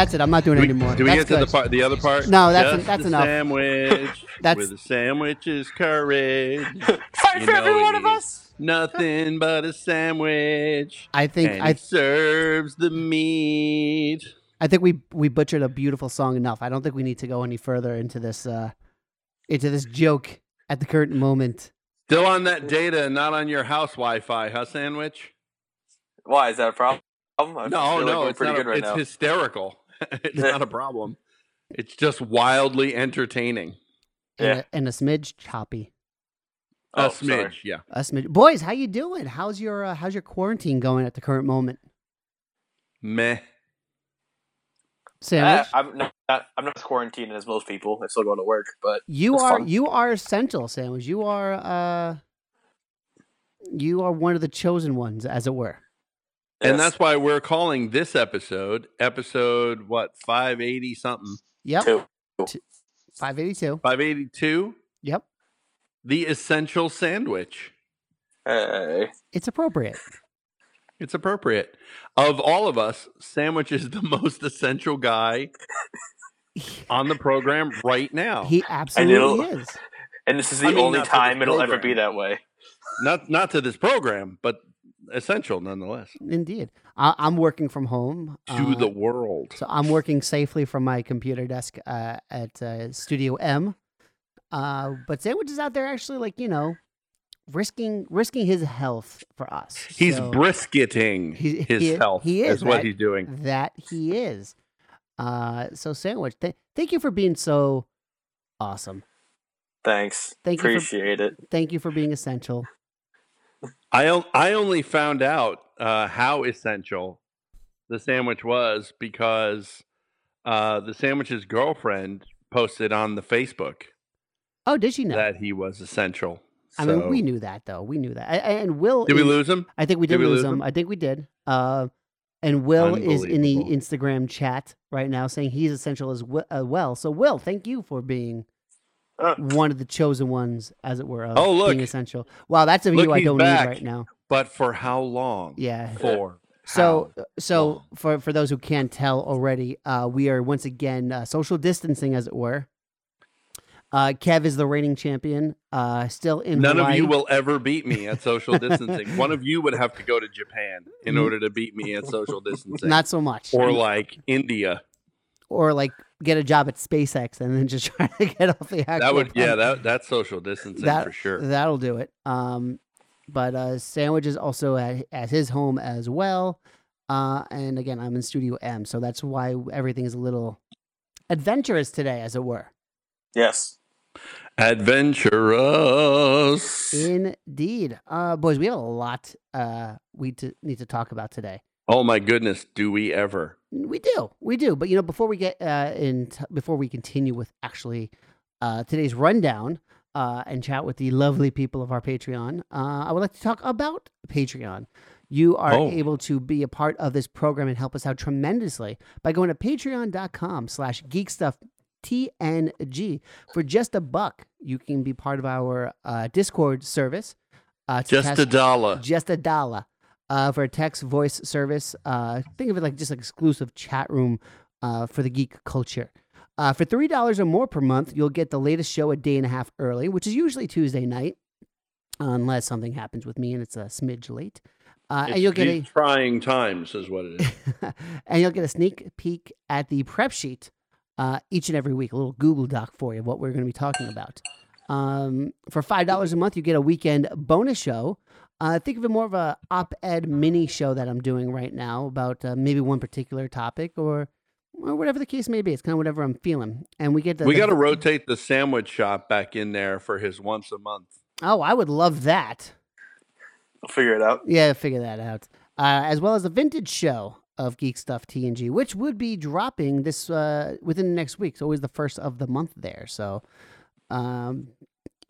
That's it. I'm not doing Do it we, anymore. do we That's get to the part, the other part? No, that's- Just that's a enough. Sandwich. That's- with a sandwich is courage. Fight You for every one of us. Nothing but a sandwich. I think and I it serves the meat. I think we we butchered a beautiful song enough. I don't think we need to go any further into this uh into this joke at the current moment. Still on that data, and not on your house Wi-Fi, huh? Sandwich? Why is that a problem? I No, feel like no, it's pretty not. good a, right it's now. hysterical. it's not a problem. It's just wildly entertaining. And, Yeah. a, and a smidge choppy. Oh, a smidge, sorry. yeah. A smidge. Boys, how you doing? How's your uh, how's your quarantine going at the current moment? Meh. Sandwich. Uh, I'm not, not. I'm not as quarantined as most people. I still go to work, but you are fun. you are essential, Sandwich. You are uh you are one of the chosen ones, as it were. And that's why we're calling this episode episode what five eighty something Yep. Two. Five eighty two. five eighty two. Yep. The essential sandwich. Hey. It's appropriate. It's appropriate. Of all of us, Sandwich is the most essential guy on the program right now. He absolutely it'll- is. And this is the I mean, only not for this time it'll ever be that way. not not to this program, but essential nonetheless Indeed. I, I'm working from home. to uh, the world. So I'm working safely from my computer desk uh, at uh, Studio M. Uh, but Sandwich is out there actually, like you know, risking risking his health for us. He's So brisketing he- his he- health. he is, is what he's doing. that he is. Uh, so Sandwich, th- thank you for being so awesome. Thanks. Thank you for- Appreciate it. Thank you for being essential. I I only found out uh, how essential the sandwich was because uh, the sandwich's girlfriend posted on the Facebook Oh, did she know? that he was essential. I mean, we knew that though. We knew that. And Will, Did we lose him? I think we did, Did we lose him. him? I think we did. Uh, and Will is in the Instagram chat right now saying he's essential as well. So, Will, thank you for being Uh, one of the chosen ones, as it were, of Oh, look. being essential. Wow, that's a Look, view I don't back. need right now. But for how long? Yeah. For So, so long? for for those who can't tell already, uh, we are once again uh, social distancing, as it were. Uh, Kev is the reigning champion. Uh, still in None Hawaii. of you will ever beat me at social distancing. One of you would have to go to Japan in Mm. order to beat me at social distancing. Not so much. or like India. or like get a job at SpaceX and then just try to get off the actual. That would yeah, planet. that that's social distancing that for sure. That'll do it. Um, but uh, sandwich is also at at his home as well. Uh, and again, I'm in Studio M, so that's why everything is a little adventurous today, as it were. yes. Adventurous. Indeed, uh, boys, we have a lot uh we to, need to talk about today. Oh my goodness, do we ever? We do, we do. But you know, before we get uh, in, t- before we continue with actually uh, today's rundown uh, and chat with the lovely people of our Patreon, uh, I would like to talk about Patreon. You are Oh. able to be a part of this program and help us out tremendously by going to patreon.com slash GeekStuff T N G For just a buck, you can be part of our uh, Discord service. Uh, Just a dollar. just a dollar uh, for a text voice service. Uh, think of it like just an exclusive chat room uh, for the geek culture. Uh, for three dollars or more per month, you'll get the latest show a day and a half early, which is usually Tuesday night, unless something happens with me and it's a smidge late. Uh, and you'll get these trying times is what it is. a and you'll get a sneak peek at the prep sheet uh, each and every week, a little Google Doc for you of what we're going to be talking about. Um, for five dollars a month, you get a weekend bonus show. Uh, think of it more of a op-ed mini show that I'm doing right now about uh, maybe one particular topic or or whatever the case may be. It's kind of whatever I'm feeling, and we get the, we the- got to rotate the sandwich shop back in there for his once a month. Oh, I would love that. I'll figure it out. Yeah, figure that out. Uh, as well as a vintage show of Geek Stuff TNG, which would be dropping this uh, within the next week. It's always the first of the month there. So um,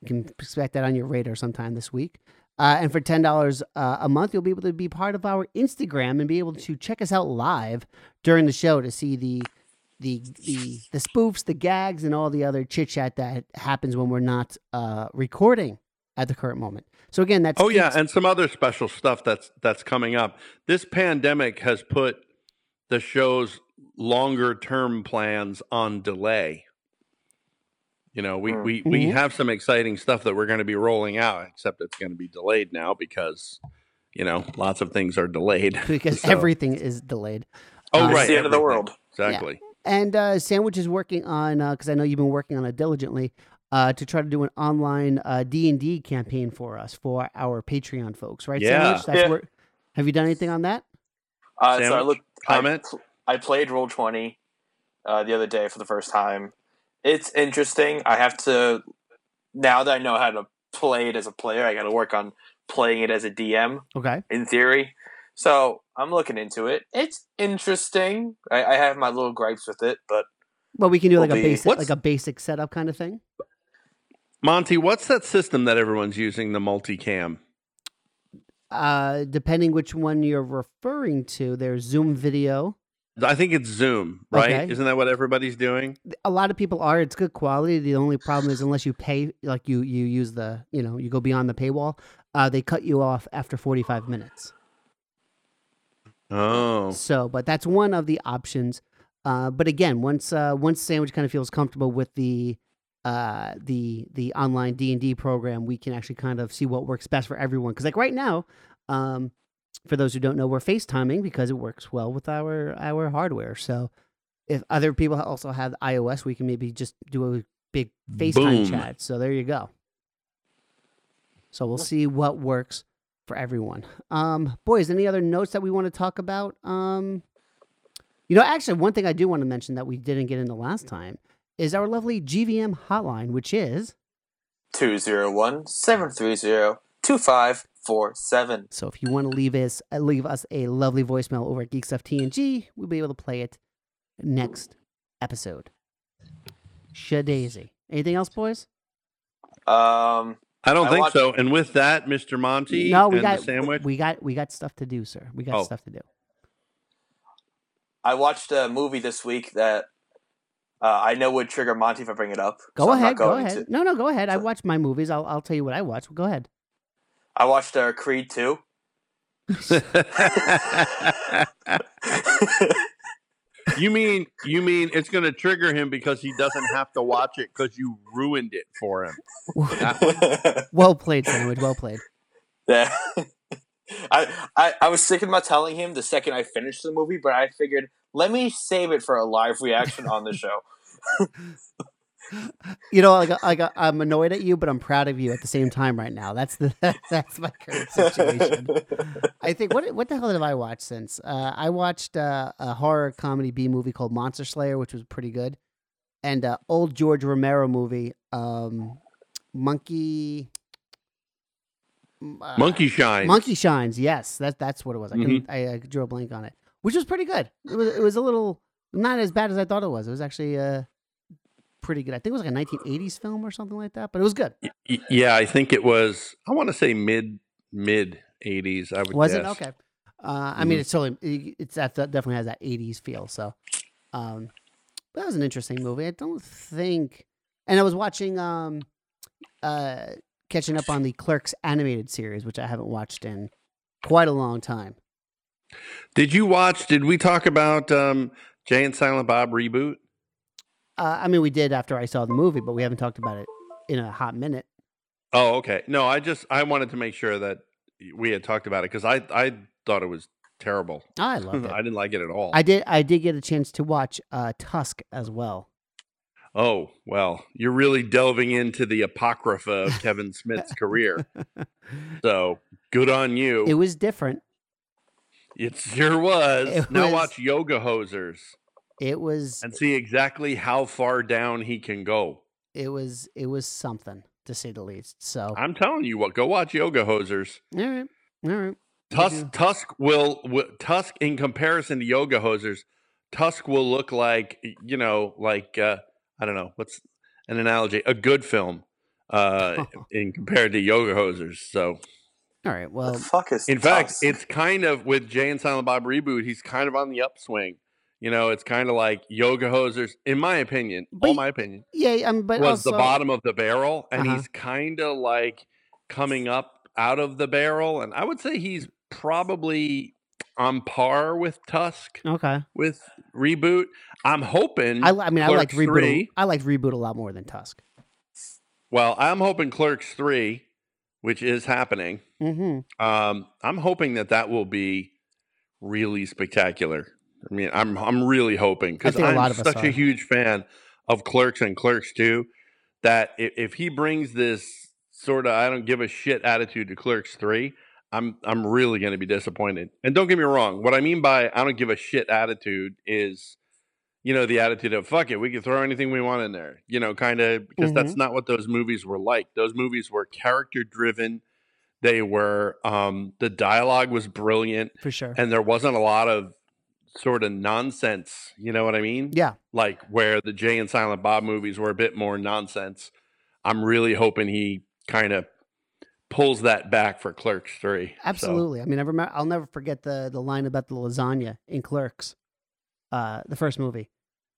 you can expect that on your radar sometime this week. Uh, and for $10 uh, a month, you'll be able to be part of our Instagram and be able to check us out live during the show to see the the the the spoofs, the gags, and all the other chit chat that happens when we're not uh, recording at the current moment. So again, that's Oh yeah, and some other special stuff that's that's coming up. This pandemic has put the show's longer term plans on delay. You know, we Mm. we, we Mhm. have some exciting stuff that we're going to be rolling out, except it's going to be delayed now because you know lots of things are delayed. because So- everything is delayed. Oh Uh, It's right, the end of the world. Exactly. And uh, Sandwich is working on because I know you've been working on it diligently uh, to try to do an online uh, D and D campaign for us for our Patreon folks, right? Yeah. Sandwich, that's Yeah. where. Have you done anything on that? Uh, so I Sandwich, looked. I I, played Roll Twenty uh, the other day for the first time. It's interesting. I have to now that I know how to play it as a player. I got to work on playing it as a DM Okay. in theory. So I'm looking into it. It's interesting. I, I have my little gripes with it, but Well, we can do like a Will be- basic, like a basic setup kind of thing. Monty, what's that system that everyone's using? The multicam. Uh, depending which one you're referring to, there's Zoom video. I think it's Zoom, right? Okay. Isn't that what everybody's doing? A lot of people are. It's good quality. The only problem is unless you pay, like you you use the, you know, you go beyond the paywall, uh, they cut you off after 45 minutes. Oh, So, but that's one of the options. Uh, but again, once uh, once Sandwich kind of feels comfortable with the uh, the the online D and D program, we can actually kind of see what works best for everyone. Because like right now, um, for those who don't know, we're FaceTiming because it works well with our our hardware. So, if other people also have iOS, we can maybe just do a big FaceTime Boom. chat. So there you go. So we'll see what works for everyone. Um, boys, any other notes that we want to talk about? Um, you know, actually, one thing I do want to mention that we didn't get into last time is our lovely GVM hotline, which is 201 730 2547. so if you want to leave us uh, leave us a lovely voicemail over at Geek Stuff TNG, we'll be able to play it next episode. Shadaisy. Anything else, boys? Um, I don't I think watched- so. And with that, Mr. Monty, No, we and got the sandwich. we got we got stuff to do, sir. We got Oh. stuff to do. I watched a movie this week that uh, I know would trigger Monty if I bring it up. Go so ahead, go ahead. to. No, no, go ahead. I So- watch my movies. I'll I'll tell you what I watch. Go ahead. I watched uh, Creed 2. you mean you mean it's going to trigger him because he doesn't have to watch it because you ruined it for him? Well played, sandwich. Well played. yeah. I, I, I was thinking about telling him the second I finished the movie, but I figured let me save it for a live reaction on the show. You know, like, like I'm annoyed at you, but I'm proud of you at the same time right now. That's the that's my current situation. I think what what the hell have I watched since? Uh, I watched uh, a horror comedy B movie called Monster Slayer, which was pretty good, and uh, old George Romero movie, um, Monkey. uh, Monkey shine. Monkey Shines. Yes, that that's what it was. I can I, I drew a blank on it, which was pretty good. It was it was a little not as bad as I thought it was. It was actually uh pretty good. I think it was like a 1980s film or something like that, but it was good. Yeah, I think it was. I want to say mid mid eighties. I would. Was it guess. okay? Uh, I mean, Mhm. it's totally it's that that definitely has that 80s feel. So, um, that was an interesting movie. I don't think, and I was watching um, uh, catching up on the Clerks animated series, which I haven't watched in quite a long time. Did you watch? Did we talk about um, Jay and Silent Bob reboot? Uh, I mean, we did after I saw the movie, but we haven't talked about it in a hot minute. Oh, okay. No, I just I wanted to make sure that we had talked about it because I I thought it was terrible. I loved it. I didn't like it at all. I did. I did get a chance to watch uh, Tusk as well. oh well, you're really delving into the apocrypha of Kevin Smith's career. So good on you. It was different. It sure was. It now was- watch Yoga Hosers It was. and see exactly how far down he can go. It was. It was something to say the least. So, I'm telling you what. Go watch Yoga Hosers. all right, all right. Tusk. Tusk will, will Tusk in comparison to Yoga Hosers, Tusk will look like you know like uh, I don't know what's an analogy a good film uh, in compared to Yoga Hosers. So All right. Well, the fuck is in fact, it's kind of with Jay and Silent Bob reboot. He's kind of on the upswing. You know, it's kind of like yoga hosers, in my opinion. But all my opinion Yeah, um, but was also, the bottom of the barrel, and Uh-huh. he's kind of like coming up out of the barrel, and I would say he's probably on par with Tusk Okay, with reboot. I'm hoping. I, I mean, I like reboot. 3. I like reboot a lot more than Tusk. well, I'm hoping Clerks three, which is happening. Mm-hmm. Um, I'm hoping that that will be really spectacular. I mean, I'm I'm really hoping because a I'm of such are. a huge fan of Clerks and Clerks 2. that if, if he brings this sort of I don't give a shit attitude to Clerks 3, I'm I'm really going to be disappointed. And don't get me wrong, what I mean by I don't give a shit attitude is you know the attitude of fuck it, we can throw anything we want in there. You know, kind of because that's not what those movies were like. Those movies were character driven. They were um the dialogue was brilliant For sure. and there wasn't a lot of sort of nonsense. You know what I mean? yeah, Like where the Jay and Silent Bob movies were a bit more nonsense. I'm really hoping he kind of pulls that back for Clerks Three. So, absolutely. I mean, I remember. I'll never forget the the line about the lasagna in Clerks, uh, the first movie.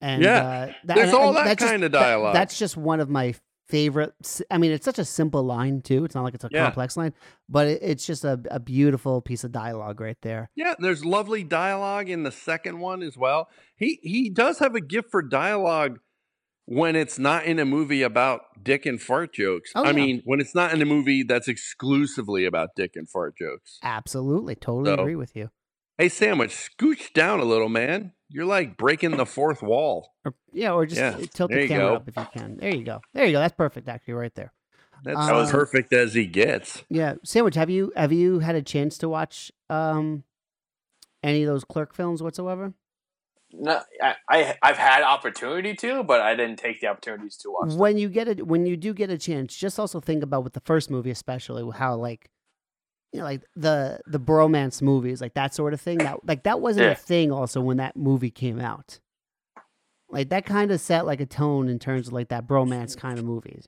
And Yeah. uh, that, There's and- all and that just- kind of that- dialogue. that's just one of my favorite. I mean, it's such a simple line too. It's not like it's a Yeah. complex line, but it, it's just a, a beautiful piece of dialogue right there. yeah, there's lovely dialogue in the second one as well. He he does have a gift for dialogue when it's not in a movie about dick and fart jokes. Oh, I yeah. mean, when it's not in a movie that's exclusively about dick and fart jokes. Absolutely, totally So- agree with you. Hey, Sandwich, scooch down a little, man. You're like breaking the fourth wall. Or, yeah, or just Yeah, tilt there the camera go. up if you can. There you go. There you go. That's perfect, actually, right there. That's That was- perfect as he gets. Yeah, sandwich. Have you have you had a chance to watch um any of those clerk films whatsoever? No, I, I I've had opportunity to, but I didn't take the opportunities to watch. them. When you get it, when you do get a chance, just also think about with the first movie, especially how like you know, like the the bromance movies, like that sort of thing. That like that wasn't Yeah. a thing also when that movie came out. Like that kind of set like a tone in terms of like that bromance kind of movies.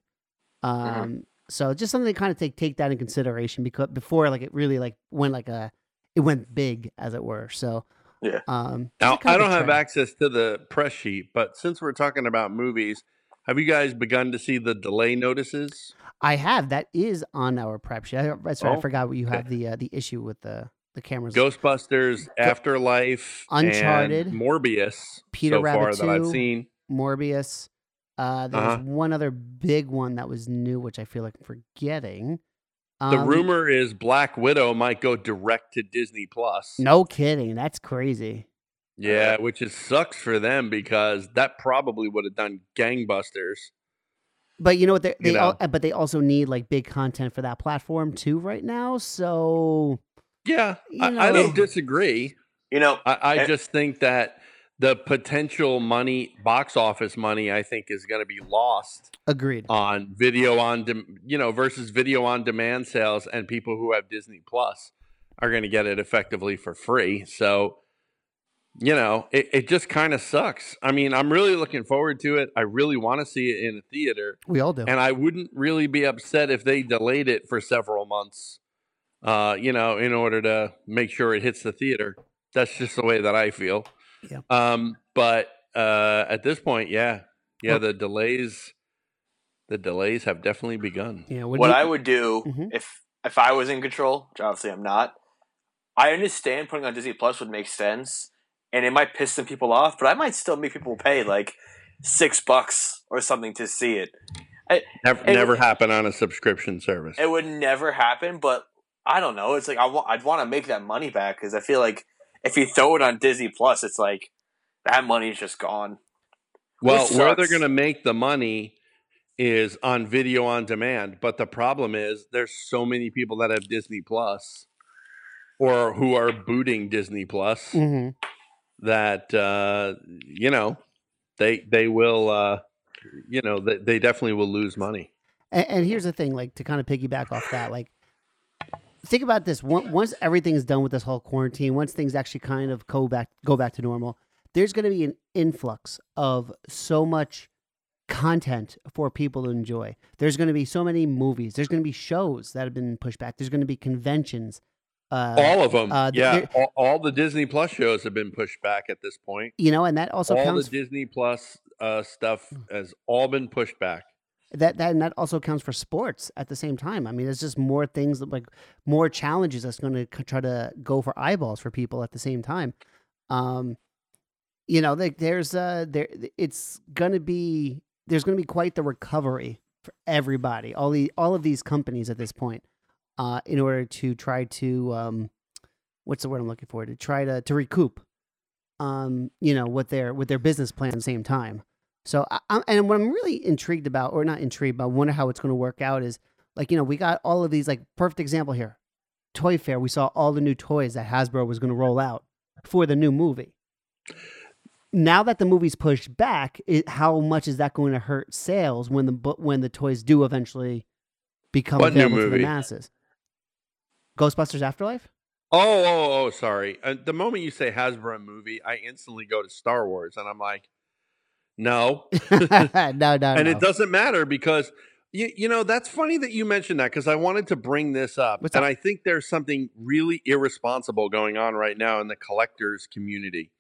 Um, Mm-hmm. so just something to kind of take take that in consideration because before like it really like went like a it went big as it were. So Yeah. Um, Now, I don't have access to the press sheet, but since we're talking about movies, have you guys begun to see the delay notices? I have that is on our prep sheet. I, that's right. I Oh, forgot what you okay. have the uh, the issue with the the cameras. Ghostbusters, Afterlife, Uncharted, Morbius. Peter so Rabbit that I've 2, seen. Morbius. Uh, there Uh-huh. was one other big one that was new, which I feel like I'm forgetting. The Um, rumor is Black Widow might go direct to Disney Plus. No kidding. That's crazy. Yeah, which is sucks for them because that probably would have done gangbusters. But you know what? They, You they al- know. but they also need like big content for that platform too right now. So Yeah, You I, I don't disagree. You know, I, I Eh. just think that the potential money, box office money, I think is going to be lost agreed. on video on, dem- you know, versus video on demand sales, and people who have Disney Plus are going to get it effectively for free. So, you know, it, it just kind of sucks. I mean, I'm really looking forward to it. I really want to see it in a theater, We all do. and I wouldn't really be upset if they delayed it for several months. Uh, you know, in order to make sure it hits the theater. That's just the way that I feel. Yeah. Um, but uh, at this point, yeah, yeah, Well- the delays, the delays have definitely begun. yeah. what you- I would do Mhm. if if I was in control, which obviously I'm not. I understand putting on Disney Plus would make sense, and it might piss some people off, but I might still make people pay like six bucks or something to see it. Never, It- never happen on a subscription service. It would never happen, but I don't know. It's like I want. I'd want to make that money back because I feel like if you throw it on Disney Plus, it's like that money's just gone. well, where they're going to make the money is on video on demand. But the problem is, there's so many people that have Disney Plus, or who are booting Disney Plus. Mhm. That uh, you know they they will uh, you know they, they definitely will lose money. And, and here's the thing, like to kind of piggyback off that, like think about this: Once- once everything is done with this whole quarantine, once things actually kind of go back go back to normal, there's going to be an influx of so much content for people to enjoy. There's going to be so many movies. There's going to be shows that have been pushed back. There's going to be conventions. Uh, all of them. uh, yeah, all, all the Disney Plus shows have been pushed back at this point. you know, and that also all counts the Disney Plus uh, stuff has all been pushed back. that that and that also counts for sports at the same time. I mean, there's just more things that, like more challenges that's going to try to go for eyeballs for people at the same time. Um, you know, like there's uh there it's going to be there's going to be quite the recovery for everybody. All the all of these companies at this point, uh, in order to try to um, what's the word I'm looking for? To try to to recoup, um, you know, with their with their business plan at the same time. So, I, I, and what I'm really intrigued about, or not intrigued, but I wonder how it's going to work out is like, you know, we got all of these, like, perfect example here Toy Fair. We saw all the new toys that Hasbro was going to roll out for the new movie. Now that the movie's pushed back, it, how much is that going to hurt sales when the when the toys do eventually become What new available to the masses? Ghostbusters Afterlife. Oh, oh, oh, sorry. Uh, the moment you say Hasbro movie, I instantly go to Star Wars, and I'm like, no. no, no, no. and it doesn't matter because you, you know that's funny that you mentioned that because I wanted to bring this up, What's and up? I think there's something really irresponsible going on right now in the collectors community.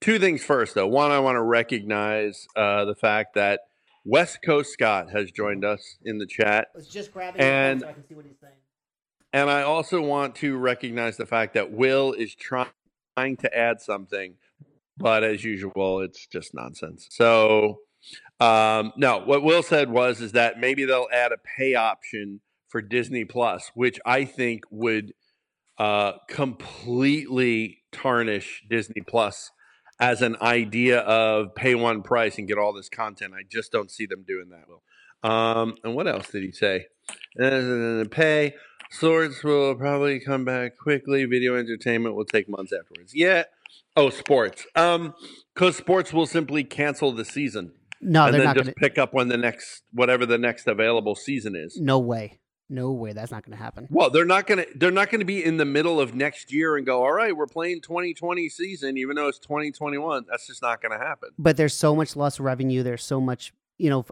Two things first, though. One, I want to recognize uh, the fact that West Coast Scott has joined us in the chat. It's just grabbing And- so I can see what he's saying. And I also want to recognize the fact that Will is try- trying to add something, but as usual, it's just nonsense. So, um, no, what Will said was is that maybe they'll add a pay option for Disney Plus, which I think would uh, completely tarnish Disney Plus as an idea of pay one price and get all this content. I just don't see them doing that. Will. Um, and what else did he say? Uh, pay. Swords will probably come back quickly. Video entertainment will take months afterwards. Yeah. Oh, sports. Um, because sports will simply cancel the season No, and they're then not just going to. pick up when the next whatever the next available season is. No way. No way. That's not going to happen. Well, they're not gonna they're not gonna be in the middle of next year and go, all right, we're playing 2020 season, even though it's 2021. That's just not gonna happen. but there's so much loss of revenue. There's so much, you know,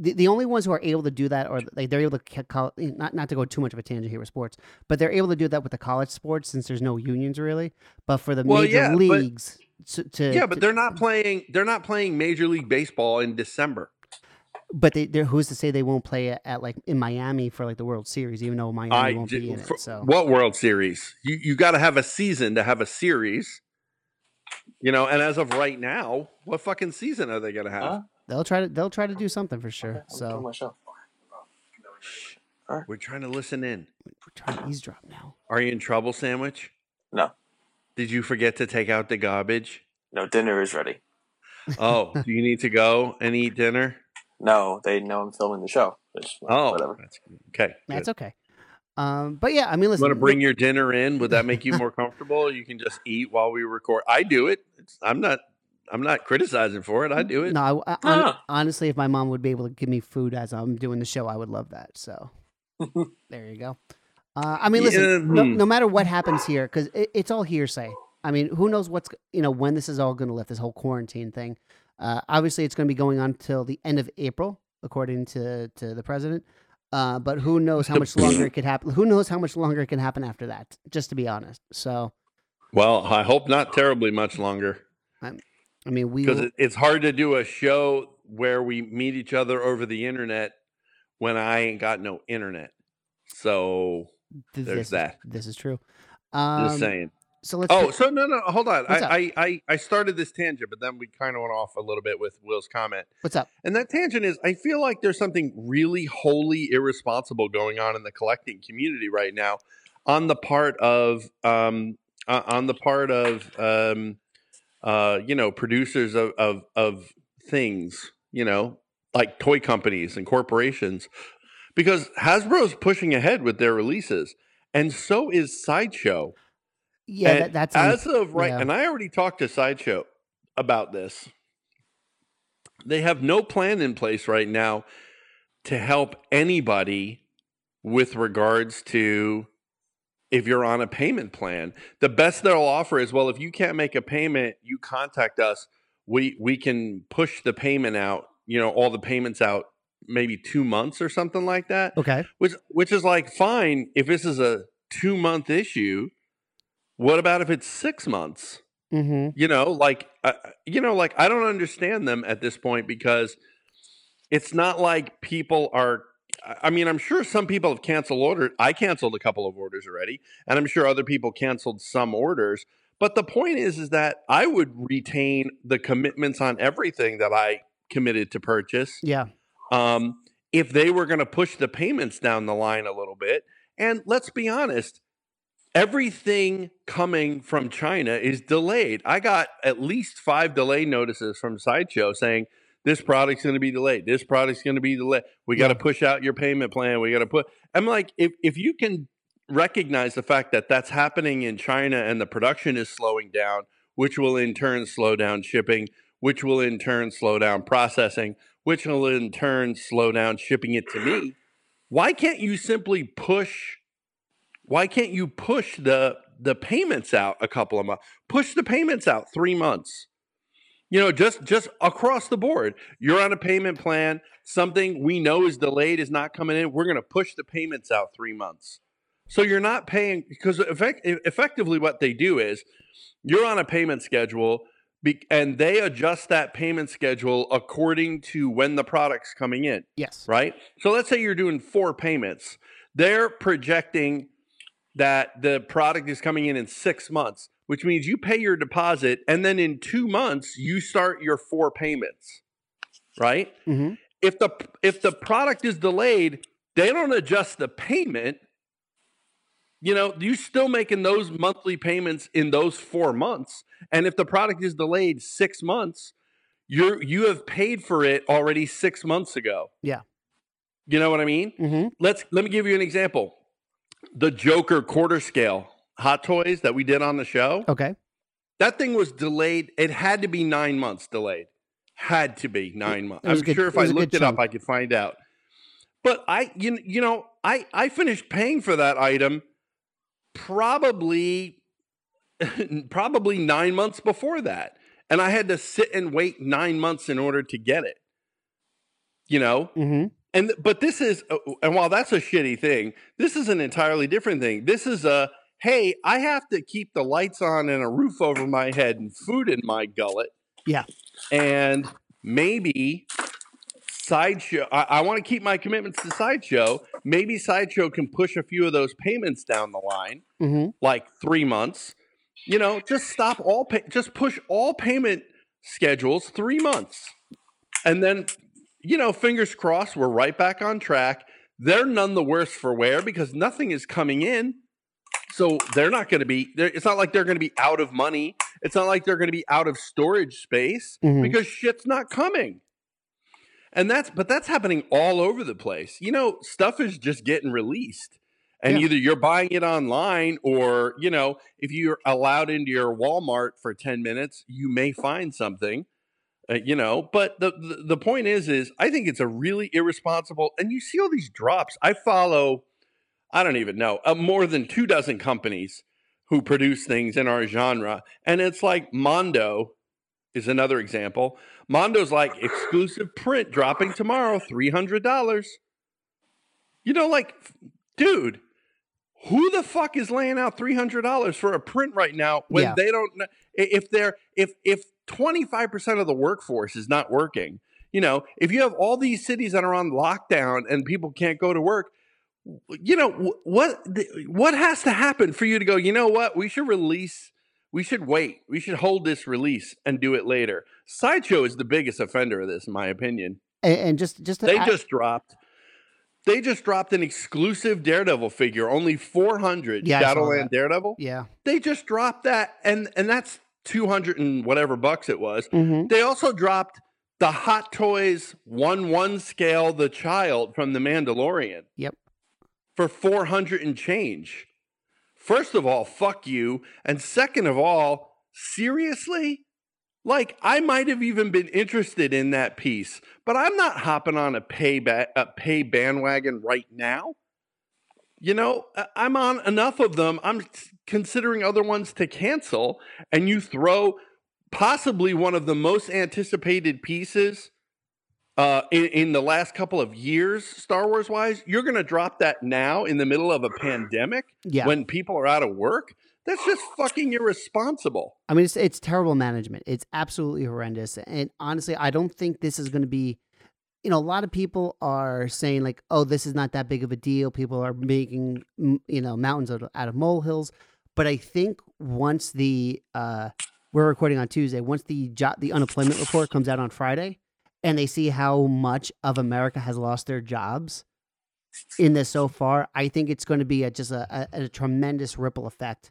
the, the only ones who are able to do that, or like they're able to eh, not not to go too much of a tangent here with sports, but they're able to do that with the college sports since there's no unions really. But for the Well, major yeah, but- leagues, to, to Yeah, but to- they're not playing they're not playing Major League Baseball in December. but they, who's to say they won't play it at like in Miami for like the World Series, even though Miami I won't j- be in for- it. So what World Series? You you got to have a season to have a series. You know, and as of right now, what fucking season are they gonna have? Huh? They'll try to they'll try to do something for sure. I'm doing So my show. We're trying to listen in. we're trying to eavesdrop now. Are you in trouble, Sandwich? No, Did you forget to take out the garbage? no, dinner is ready. Oh, do you need to go and eat dinner? No, they know I'm filming the show. Which, Oh, whatever. that's okay. That's good. okay. Um, but yeah, I mean, You listen. want to the- bring your dinner in? Would that make you more comfortable? You can just eat while we record. I do it. It's, I'm not. I'm not criticizing for it. I do it. No, I, I- Ah. honestly, if my mom would be able to give me food as I'm doing the show, I would love that. So there you go. Uh, I mean, listen, Yeah, no, hmm. no matter what happens here, because it, it's all hearsay. I mean, who knows what's you know when this is all going to lift this whole quarantine thing. Uh, obviously, it's going to be going on till the end of April, according to to the president. Uh, but who knows how much longer it could happen? Who knows how much longer it can happen after that? Just to be honest. So, Well, I hope not terribly much longer I mean, we because will- it's hard to do a show where we meet each other over the internet when I ain't got no internet. So th- there's this is- that. this is true. Um, just saying. So let's. Oh, fi- so no, no, hold on. I, I, I, I started this tangent, but then we kind of went off a little bit with Will's comment. what's up? And that tangent is I feel like there's something really wholly irresponsible going on in the collecting community right now on the part of um uh, on the part of um uh you know producers of of of things, you know, like toy companies and corporations because Hasbro's pushing ahead with their releases and so is Sideshow. Yeah, that, that's as of right, yeah. and I already talked to Sideshow about this. They have no plan in place right now to help anybody with regards to if you're on a payment plan. The best they'll offer is, well, if you can't make a payment, you contact us. We we can push the payment out, you know, all the payments out maybe 2 months or something like that okay. which which is like fine if this is a two month issue What about if it's six months? Mm-hmm. You know, like uh, you know, like I don't understand them at this point because it's not like people are. I- mean, I'm sure some people have canceled orders. I canceled a couple of orders already, and I'm sure other people canceled some orders. But the point is, is that I would retain the commitments on everything that I committed to purchase Yeah. um, if they were going to push the payments down the line a little bit. And let's be honest, everything coming from China is delayed. I got at least five delay notices from Sideshow saying this product's going to be delayed. This product's going to be delayed. We got to push out your payment plan. We got to put. I'm like, if if you can recognize the fact that that's happening in China and the production is slowing down, which will in turn slow down shipping, which will in turn slow down processing, which will in turn slow down shipping it to me. Why can't you simply push? Why can't you push the the payments out a couple of months? Push the payments out three months. You know, just just across the board. You're on a payment plan. Something we know is delayed is not coming in. We're going to push the payments out three months. So you're not paying because effect, effectively what they do is you're on a payment schedule be, and they adjust that payment schedule according to when the product's coming in, Yes. right? So let's say you're doing four payments. They're projecting that the product is coming in in six months, which means you pay your deposit and then in two months you start your four payments, right? Mm-hmm. If the if the product is delayed, they don't adjust the payment. You know, you're still making those monthly payments in those four months. And if the product is delayed six months, you're you have paid for it already six months ago. Yeah. You know what I mean? Mm-hmm. Let's let me give you an example. The Joker quarter scale hot toys that we did on the show. Okay. That thing was delayed. It had to be nine months delayed. Had to be nine months. I'm good- sure if I was a good looked it up. I could find out. But I, you, you know, I, I finished paying for that item probably, probably nine months before that, and I had to sit and wait nine months in order to get it. You know, Mm-hmm. and but this is uh, and while that's a shitty thing, this is an entirely different thing. This is a hey, I have to keep the lights on and a roof over my head and food in my gullet. Yeah. And maybe sideshow I, I want to keep my commitments to sideshow. Maybe sideshow can push a few of those payments down the line, Mm-hmm. like three months. You know, just stop all pay just push all payment schedules three months. And then you know, fingers crossed, we're right back on track. They're none the worse for wear because nothing is coming in. So they're not going to be, it's not like they're going to be out of money. It's not like they're going to be out of storage space Mhm. because shit's not coming. And that's, but that's happening all over the place. You know, stuff is just getting released. And Yeah. either you're buying it online or, you know, if you're allowed into your Walmart for 10 minutes, you may find something uh, you know but the, the the point is is i think it's a really irresponsible and you see all these drops i follow i don't even know uh, more than two dozen companies who produce things in our genre. And it's like mondo is another example. Mondo's like exclusive print dropping tomorrow $300 you know like dude who the fuck is laying out $300 for a print right now when Yeah. they don't if they're if if 25% of the workforce is not working? You know if you have all these cities that are on lockdown and people can't go to work you know what what has to happen for you to go you know what? We should release we should wait. We should hold this release and do it later. Sideshow is the biggest offender of this in my opinion. And, and just just they add- just dropped they just dropped an exclusive daredevil figure only 400 Yeah, shadowland daredevil. Yeah. they just dropped that and and that's 200 and whatever bucks it was. Mm-hmm. they also dropped the hot toys 1-1 scale the child from the mandalorian. Yep. For 400 and change. First of all fuck you. And second of all seriously? Like i might have even been interested in that piece but i'm not hopping on a pay ba- a pay bandwagon right now. You know i'm on enough of them i'm considering other ones to cancel and you throw possibly one of the most anticipated pieces uh, in, in the last couple of years, Star Wars wise, you're going to drop that now in the middle of a pandemic Yeah. when people are out of work. That's just fucking irresponsible. I mean, it's it's terrible management. It's absolutely horrendous. And honestly, I don't think this is going to be. You know, a lot of people are saying like, "Oh, this is not that big of a deal." People are making you know mountains out of, out of molehills. But I think once the uh, we're recording on Tuesday, once the job the unemployment report comes out on Friday, and they see how much of America has lost their jobs in this so far, I think it's going to be a, just a, a, a tremendous ripple effect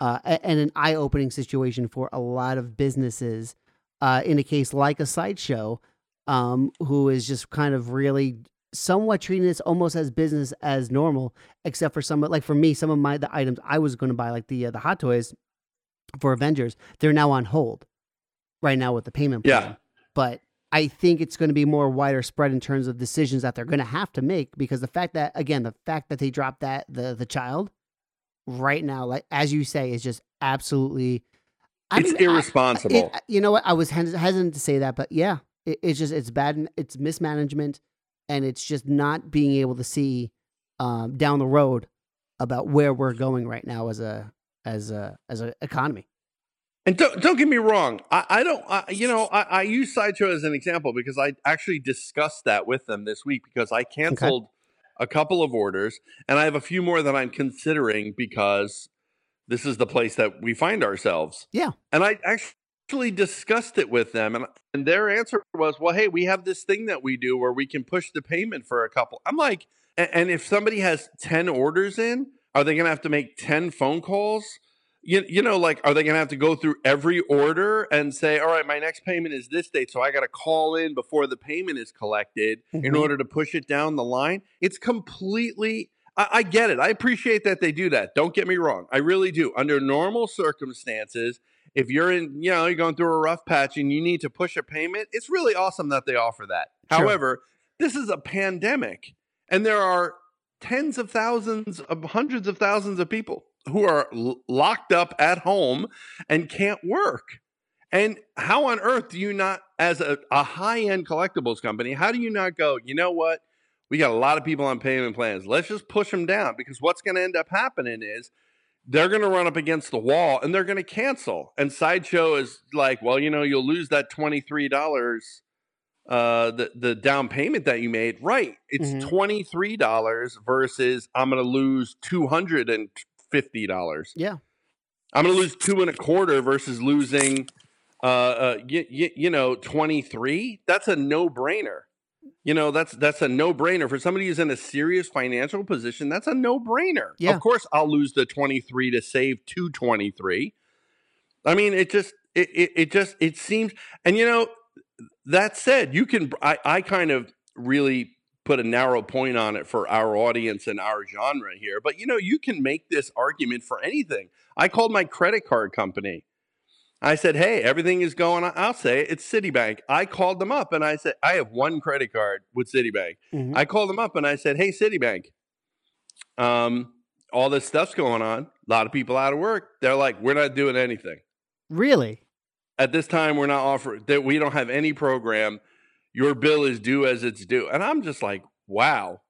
uh, and an eye opening situation for a lot of businesses. Uh, in a case like a sideshow, um, who is just kind of really somewhat treating this almost as business as normal, except for some like for me, some of my the items I was going to buy, like the uh, the hot toys for Avengers, they're now on hold right now with the payment plan. Yeah. But I think it's going to be more wider spread in terms of decisions that they're going to have to make because the fact that again the fact that they dropped that the the child right now, like as you say, is just absolutely. I it's mean, I- irresponsible. it, you know what? I was hesitant to say that, but yeah, it, it's just it's bad. It's mismanagement, and it's just not being able to see um, down the road about where we're going right now as a as a as an economy. And don't don't get me wrong. I, I don't. I, you know, I, I use Sideshow as an example because I actually discussed that with them this week because I canceled a couple of orders and I have a few more that I'm considering because this is the place that we find ourselves. Yeah. And I actually discussed it with them, and and their answer was, "Well, hey, we have this thing that we do where we can push the payment for a couple." I'm like, "A- and if somebody has ten orders in, are they going to have to make ten phone calls? You, you know like are they going to have to go through every order and say all right my next payment is this date so i got to call in before the payment is collected in Mhm. order to push it down the line it's completely I, I get it. I appreciate that they do that. Don't get me wrong. I really do. Under normal circumstances if you're in you know you're going through a rough patch and you need to push a payment it's really awesome that they offer that. Sure. however this is a pandemic and there are tens of thousands of hundreds of thousands of people who are l- locked up at home and can't work. And how on earth do you not, as a, a high end collectibles company, how do you not go, you know what? We got a lot of people on payment plans. Let's just push them down because what's going to end up happening is they're going to run up against the wall and they're going to cancel. And Sideshow is like, well, you know, you'll lose that $23 uh the the down payment that you made right it's Mhm. $23 versus i'm gonna lose $250 Yeah. i'm gonna lose two and a quarter versus losing uh, uh y- y- you know 23 that's a no-brainer. You know that's that's a no-brainer. For somebody who's in a serious financial position that's a no-brainer. Yeah. of course i'll lose the 23 to save 223 i mean it just it, it, it just it seems and you know that said you can I, I kind of really put a narrow point on it for our audience and our genre here but you know you can make this argument for anything i called my credit card company i said hey everything is going On. i'll say it, it's citibank i called them up and i said i have one credit card with citibank Mhm. I called them up and I said, "Hey, Citibank, um, all this stuff's going on. A lot of people out of work. They're like, we're not doing anything Really? at this time. We're not offering that. We don't have any program. Your bill is due as it's due." And I'm just like, "Wow."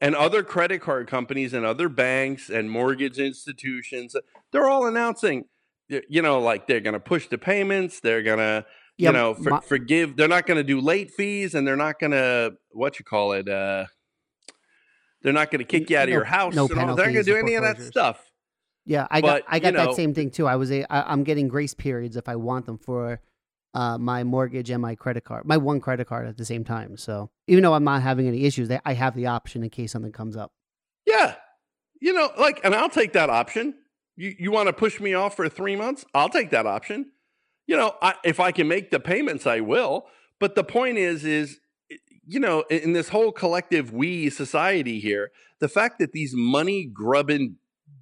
And other credit card companies and other banks and mortgage institutions, they're all announcing, you know, like they're going to push the payments. They're going to you know, for, my- forgive. They're not going to do late fees, and they're not going to what you call it. Uh, they're not going to kick you out of your house. no all- They're not going penalties to do any of that stuff. Yeah, I But, got I you got know- that same thing too. I was a I, I'm getting grace periods if I want them for uh, my mortgage and my credit card, my one credit card at the same time. So even though I'm not having any issues, I have the option in case something comes up. Yeah, you know, like, and I'll take that option. You you want to push me off for three months? I'll take that option. You know, I, if I can make the payments, I will. But the point is, is you know, in, in this whole collective we society here, the fact that these money grubbing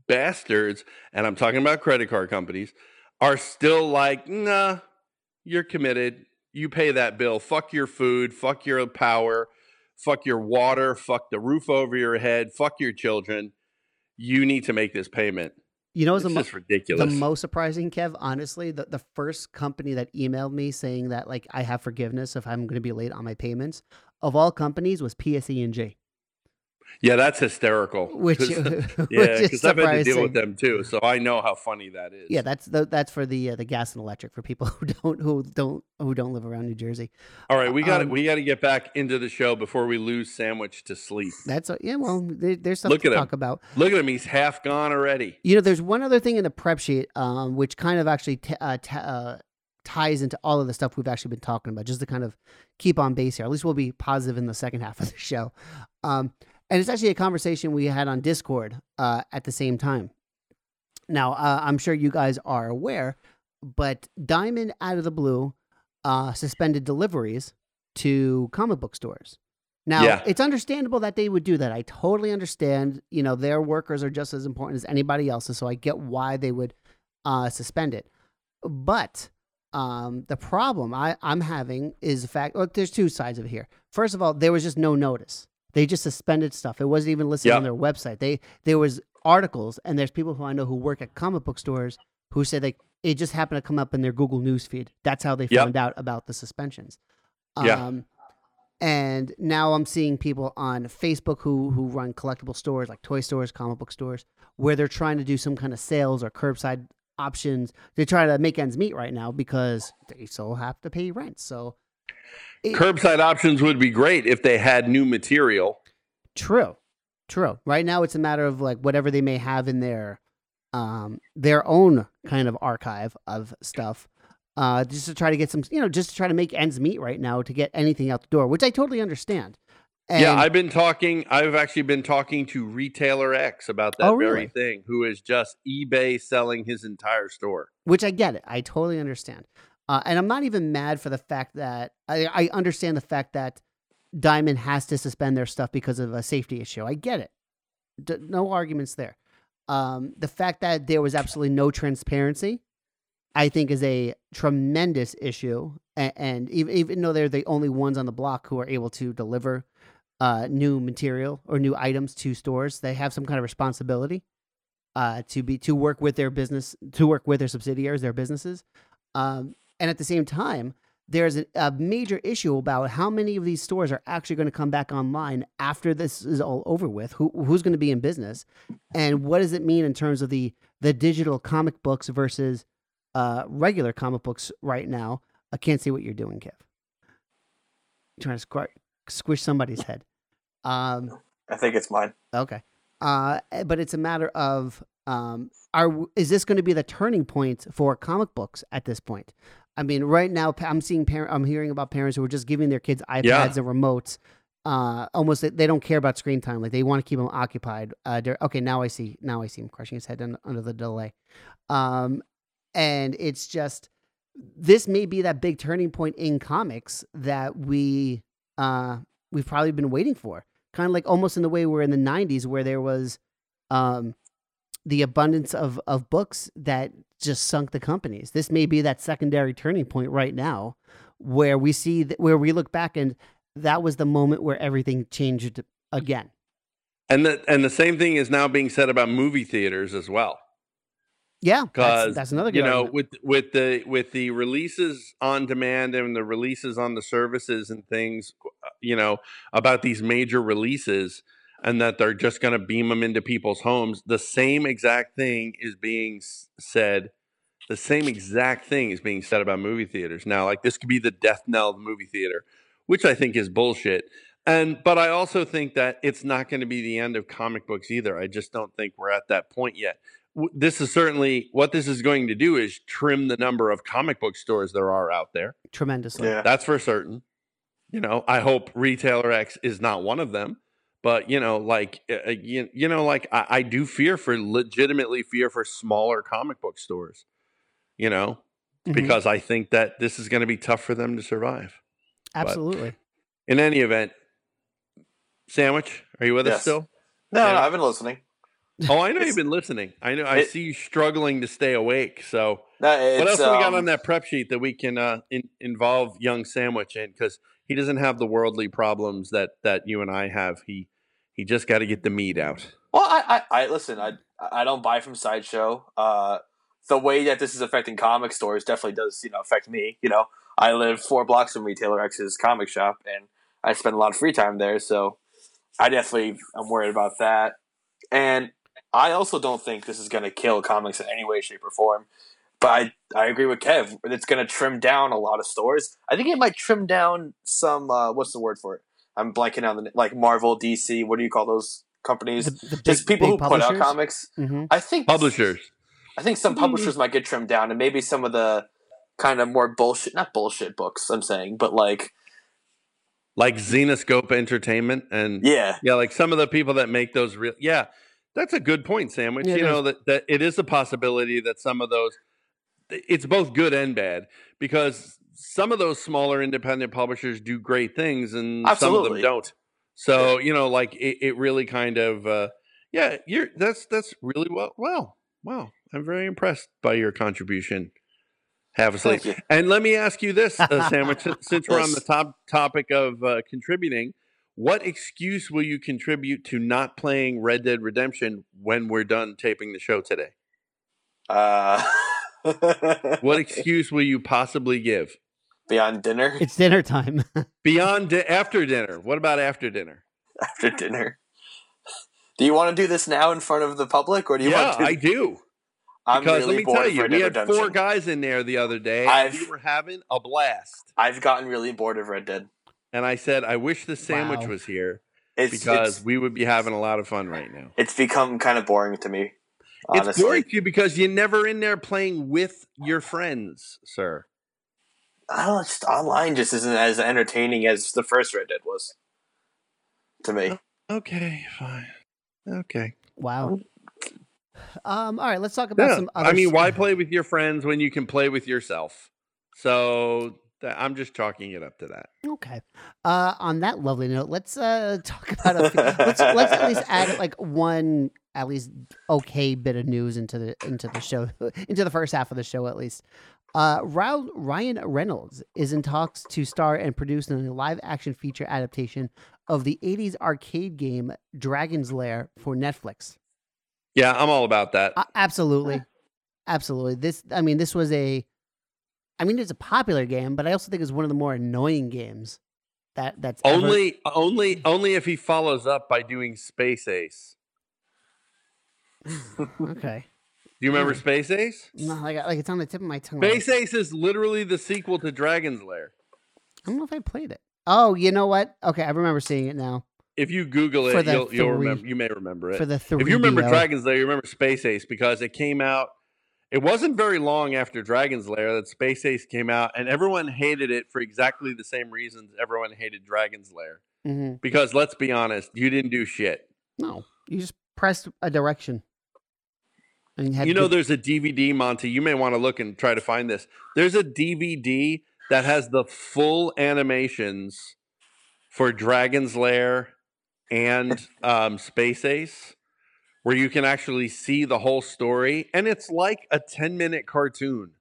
bastards, and I'm talking about credit card companies, are still like, nah, you're committed. You pay that bill. Fuck your food. Fuck your power. Fuck your water. Fuck the roof over your head. Fuck your children. You need to make this payment. You know, It's the, mo- just ridiculous. the most surprising, Kev. Honestly, the the first company that emailed me saying that like I have forgiveness if I'm going to be late on my payments of all companies was PSE&G. Yeah, that's hysterical. Which, 'Cause- yeah, because I've had to deal with them too, so I know how funny that is. Yeah, that's the, that's for the uh, the gas and electric for people who don't who don't who don't live around New Jersey. All right, we got to Um, we got to get back into the show before we lose Sandwich to sleep. That's uh, yeah. Well, there, there's something Look to at him. talk about. Look at him; he's half gone already. You know, there's one other thing in the prep sheet, um, which kind of actually t- uh, t- uh, ties into all of the stuff we've actually been talking about, just to kind of keep on base here. At least we'll be positive in the second half of the show. Um, and it's actually a conversation we had on Discord uh, at the same time. Now, uh, I'm sure you guys are aware, but Diamond out of the blue uh, suspended deliveries to comic book stores. Now, Yeah. it's understandable that they would do that. I totally understand. You know, their workers are just as important as anybody else's, so I get why they would uh, suspend it. But um, the problem I, I'm having is the fact. Look, there's two sides of it here. First of all, there was just no notice. They just suspended stuff. It wasn't even listed Yeah. on their website. They there was articles, and there's people who I know who work at comic book stores who say like it just happened to come up in their Google News feed. That's how they Yep. found out about the suspensions. Yeah. Um, and now I'm seeing people on Facebook who who run collectible stores like toy stores, comic book stores, where they're trying to do some kind of sales or curbside options to try to make ends meet right now because they still have to pay rent. So it- Curbside options would be great if they had new material. True, true. Right now, it's a matter of like whatever they may have in their um their own kind of archive of stuff, uh, just to try to get some, you know, just to try to make ends meet right now to get anything out the door, which I totally understand. And yeah, I've been talking. I've actually been talking to Retailer X about that Oh, very thing, who is just eBay selling his entire store. which I get it. I totally understand. Uh, and I'm not even mad for the fact that I, I understand the fact that Diamond has to suspend their stuff because of a safety issue. I get it. D- no arguments there. Um, the fact that there was absolutely no transparency, I think, is a tremendous issue. And, and even, even though they're the only ones on the block who are able to deliver uh, new material or new items to stores, they have some kind of responsibility uh, to be to work with their business, to work with their subsidiaries, their businesses. Um, and at the same time, there's a, a major issue about how many of these stores are actually going to come back online after this is all over with. Who, who's going to be in business, and what does it mean in terms of the the digital comic books versus uh, regular comic books right now? I can't see what you're doing, Kev. trying to squ- squish somebody's head. Um, I think it's mine. Okay. Uh, eh, but it's a matter of um, are is this going to be the turning point for comic books at this point? I mean, right now I'm seeing parent, I'm hearing about parents who are just giving their kids iPads Yeah. and remotes. Uh, almost they- they don't care about screen time. Like they want to keep them occupied. Uh, okay, now I see. Now I see him crushing his head un- under the delay. Um, and it's just this may be that big turning point in comics that we uh we've probably been waiting for kind of like almost in the way we're in the 90s where there was um the abundance of of books that just sunk the companies this may be that secondary turning point right now where we see that where we look back and that was the moment where everything changed again And the and the same thing is now being said about movie theaters as well. yeah that's, because that's another good you know argument. with with the with the releases on demand and the releases on the services and things uh, you know about these major releases and that they're just going to beam them into people's homes the same exact thing is being said the same exact thing is being said about movie theaters now like this could be the death knell of the movie theater which i think is bullshit and but i also think that it's not going to be the end of comic books either i just don't think we're at that point yet this is certainly what this is going to do is trim the number of comic book stores there are out there. tremendously Yeah. That's for certain. You know, I hope Retailer X is not one of them. But you know, like uh, uh, you, you know, like I, I do fear for legitimately fear for smaller comic book stores. You know, Mhm. because I think that this is going to be tough for them to survive. absolutely In any event, Sandwich, are you with us still? No, no, I've been listening. Oh, I know you've been listening. I know. I It- see you struggling to stay awake. So No, what else do we got um, on that prep sheet that we can uh, in, involve young sandwich in because he doesn't have the worldly problems that that you and I have. He he just got to get the meat out. Well, I, I, I listen. I, I don't buy from sideshow. Uh, the way that this is affecting comic stores definitely does, you know, affect me. You know, I live four blocks from Retailer X's comic shop, and I spend a lot of free time there. So, I definitely am worried about that. And I also don't think this is going to kill comics in any way, shape, or form. But I, I agree with Kev. It's going to trim down a lot of stores. I think it might trim down some. Uh, what's the word for it? I'm blanking on the like Marvel, DC. What do you call those companies? The, the big, Just people who big put out publishers? comics. Mhm. I think Publishers. I think some publishers might get trimmed down, and maybe some of the kind of more bullshit, not bullshit books. I'm saying, but like, Like Zenescope Entertainment and yeah, Yeah, like some of the people that make those real. Yeah, that's a good point, Sandwich. Yeah, you know that that it is a possibility that some of those. It's both good and bad because some of those smaller independent publishers do great things and some of them don't. So you know, like it, it really kind of. Uh, yeah, you're that's that's really well. Well, wow, I'm very impressed by your contribution. Have a sleep. And let me ask you this, uh, Sandwich, since- since we're on the top topic of uh, contributing, what excuse will you contribute to not playing Red Dead Redemption when we're done taping the show today? Uh, What excuse will you possibly give beyond dinner? It's dinner time. beyond di- after dinner? What about after dinner? After dinner. Do you want to do this now in front of the public, or do you yeah, want to? I do. I'm Because really let me bored tell of you, Red we Dead had four guys in there the other day, I've- we were having a blast. I've gotten really bored of Red Dead. And I said, I wish the sandwich Wow. was here It's because it's, we would be having a lot of fun right now. it's become kind of boring to me. Honestly, It's boring to you because you're never in there playing with your friends, sir. I don't know, just online just isn't as entertaining as the first Red Dead was to me. Okay, fine. Okay. wow. Um. All right. Let's talk about Yeah. some. Other I mean, s- why play with your friends when you can play with yourself? So that, I'm just chalking it up to that. Okay. Uh, on that lovely note, let's uh talk about a few, let's let's at least add like one at least okay bit of news into the into the show into the first half of the show at least. Uh, Ryan Reynolds is in talks to star and produce in a live action feature adaptation of the 80s arcade game Dragon's Lair for Netflix. Yeah, I'm all about that. Uh, absolutely. Absolutely. This I mean this was a I mean it's a popular game, but I also think it's one of the more annoying games that that's ever- only, only, only if he follows up by doing Space Ace. Okay. Do you remember Space Ace? No, like, like it's on the tip of my tongue. Space Ace is literally the sequel to Dragon's Lair. I don't know if I played it. Oh, you know what? Okay, I remember seeing it now. If you Google For it, the you'll, you'll three- remember. You may remember it. For the three. if you remember Dragon's Lair, you remember Space Ace because it came out. It wasn't very long after Dragon's Lair that Space Ace came out, and everyone hated it for exactly the same reasons everyone hated Dragon's Lair. hmm Because let's be honest, you didn't do shit. No, you just pressed a direction. And had You know, to- there's a DVD, Monty. You may want to look and try to find this. There's a DVD that has the full animations for Dragon's Lair and um, Space Ace, where you can actually see the whole story, and it's like a 10 minute cartoon.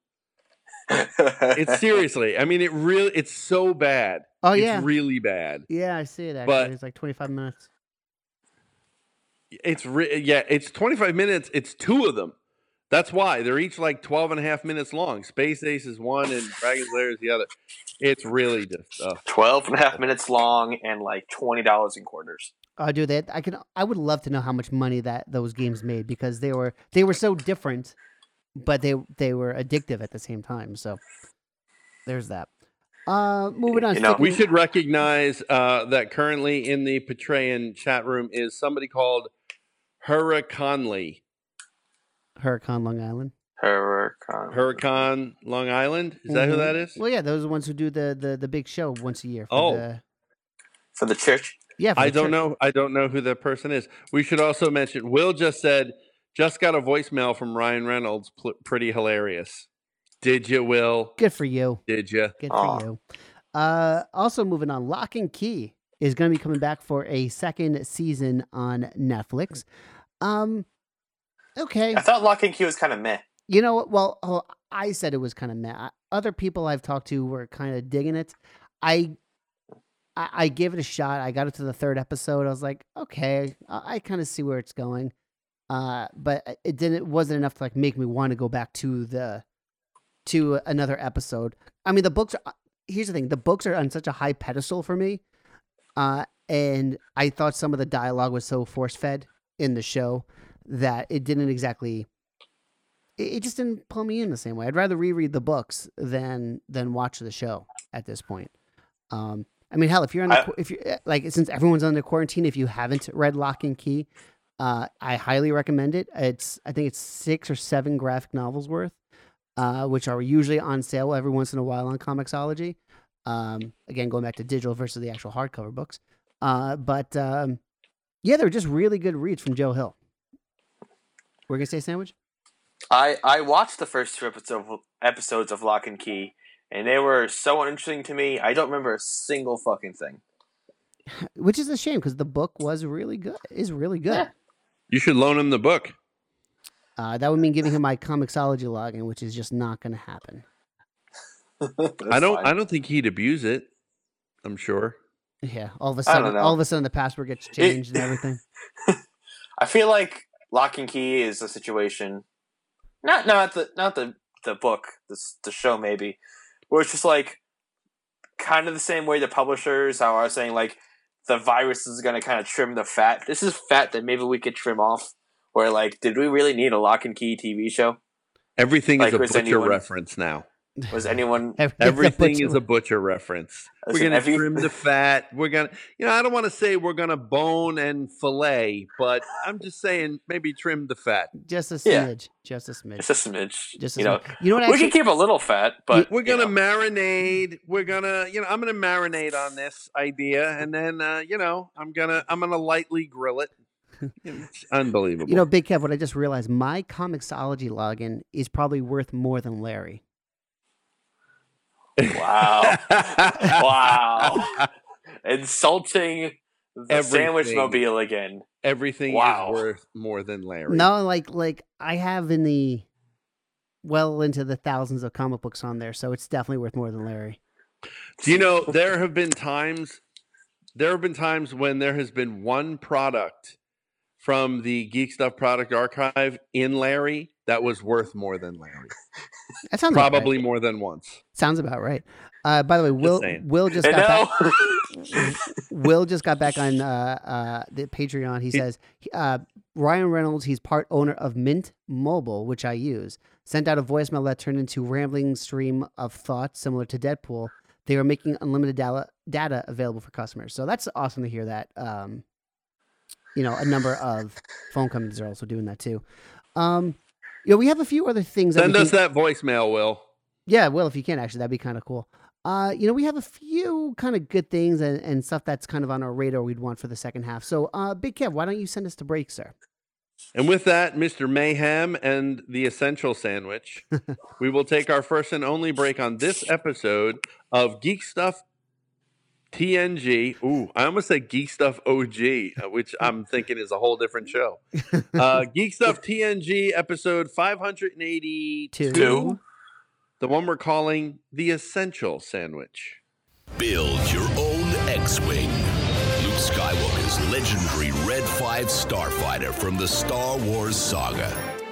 It's seriously, I mean, it really, it's so bad. oh it's yeah, really bad. yeah, I see it. Actually, but- it's like twenty five minutes. It's re- yeah, it's 25 minutes. It's two of them. That's why they're each like 12 and a half minutes long. Space Ace is one and Dragon's Lair is the other. It's really just uh, 12 and a half minutes long and like $20 in quarters. Oh, dude, that I can. I would love to know how much money that those games made because they were they were so different, but they they were addictive at the same time. So there's that. Uh, moving on. You know, we should recognize uh, that currently in the Patreon chat room is somebody called Hurra Conley. Huracan Long Island. Huracan. Huracan Long Island. Is that who Mhm. that is? Well, yeah, those are the ones who do the the, the big show once a year. For Oh. the, For the church. yeah. For I the don't church. know. I don't know who that person is. We should also mention. Will just said just got a voicemail from Ryan Reynolds. Pl- pretty hilarious. Did you, Will? Good for you. Did you? Good Aw. for you. Uh, also moving on, Locke and Key is going to be coming back for a second season on Netflix. Um, okay, I thought Locke and Key was kind of meh. you know what? Well, oh, I said it was kind of meh. Other people I've talked to were kind of digging it. I, I, I gave it a shot. I got it to the third episode. I was like, okay, I, I kind of see where it's going. Uh, but it didn't. It wasn't enough to like make me want to go back to the, to another episode. I mean, the books are. Here's the thing: the books are on such a high pedestal for me, uh, and I thought some of the dialogue was so force fed in the show that it didn't exactly. It, just didn't pull me in the same way. I'd rather reread the books than than watch the show at this point. Um, I mean, hell, if you're on the, I- if you are like since everyone's under quarantine, if you haven't read Locke and Key, uh, I highly recommend it. It's I think it's six or seven graphic novels worth, uh, which are usually on sale every once in a while on Comixology. Um, again, going back to digital versus the actual hardcover books. Uh, but um, yeah, they're just really good reads from Joe Hill. We're gonna say sandwich. I I watched the first two episodes of, episodes of Locke and Key, and they were so uninteresting to me. I don't remember a single fucking thing. which is a shame because the book was really good. Is really good. Yeah. You should loan him the book. Uh, that would mean giving him my Comixology login, which is just not going to happen. I don't. I don't think he'd abuse it. I'm sure. Yeah, all of a I don't sudden, all of a sudden, the password gets changed and everything. I feel like Locke and Key is a situation, not not the not the the book, the the show maybe, where it's just like kind of the same way the publishers how I saying like the virus is going to kind of trim the fat. This is fat that maybe we could trim off. Where like, did we really need a Locke and Key TV show? Everything Like, is a was butcher anyone- reference now. Was anyone? Everything is a butcher reference. Listen, we're gonna every- trim the fat. We're gonna, you know, I don't want to say we're gonna bone and fillet, but I'm just saying maybe trim the fat. just a Yeah. smidge, just a smidge, Just a smidge. just a you know, smidge. You know what? we Actually, can keep a little fat, but We're gonna know. marinate. We're gonna, you know, I'm gonna marinate on this idea, and then, uh, you know, I'm gonna, I'm gonna lightly grill it. It's unbelievable. you know, Big Kev. What I just realized, my Comixology login is probably worth more than Larry. Wow. wow. Insulting the Everything. sandwich mobile again. Everything Wow. is worth more than Larry. No, like like I have in the well into the thousands of comic books on there, so it's definitely worth more than Larry. Do you know there have been times there have been times when there has been one product from the Geek Stuff product archive in Larry that was worth more than Larry. That sounds Probably right. more than once. sounds about right. Uh, by the way, Will saying. Will just got back. Will just got back on uh, uh, the Patreon. He says uh, Ryan Reynolds. He's part owner of Mint Mobile, which I use. Sent out a voicemail that turned into rambling stream of thoughts similar to Deadpool. They are making unlimited data, data available for customers. So that's awesome to hear that. Um, you know, a number of phone companies are also doing that too. Um, you know, we have a few other things. That Send we us can- that voicemail, Will. yeah, well, if you can, actually, that'd be kind of cool. Uh, you know, we have a few kind of good things and, and stuff that's kind of on our radar we'd want for the second half. So, uh, Big Kev, why don't you send us to break, sir? And with that, Mr. Mayhem and the Essential Sandwich, we will take our first and only break on this episode of Geek Stuff TNG. Ooh, I almost said Geek Stuff OG, uh, which I'm thinking is a whole different show. Uh, Geek Stuff TNG episode 582. Two. The one we're calling the Essential Sandwich. Build your own X-Wing. Luke Skywalker's legendary Red 5 starfighter from the Star Wars saga.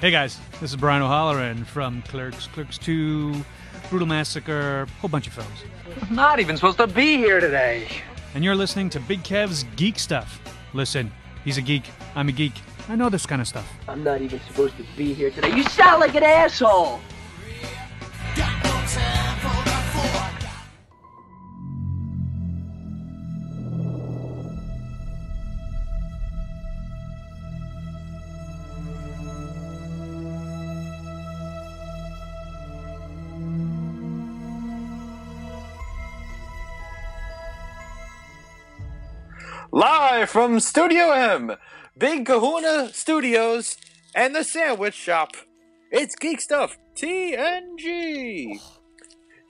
Hey guys, this is Brian O'Halloran from Clerks, Clerks 2, Brutal Massacre, whole bunch of films. Not even supposed to be here today. And you're listening to Big Kev's Geek Stuff. Listen, he's a geek, I'm a geek. I know this kind of stuff. I'm not even supposed to be here today. You sound like an asshole. Live from Studio M, Big Kahuna Studios, and the Sandwich Shop. It's Geek Stuff TNG.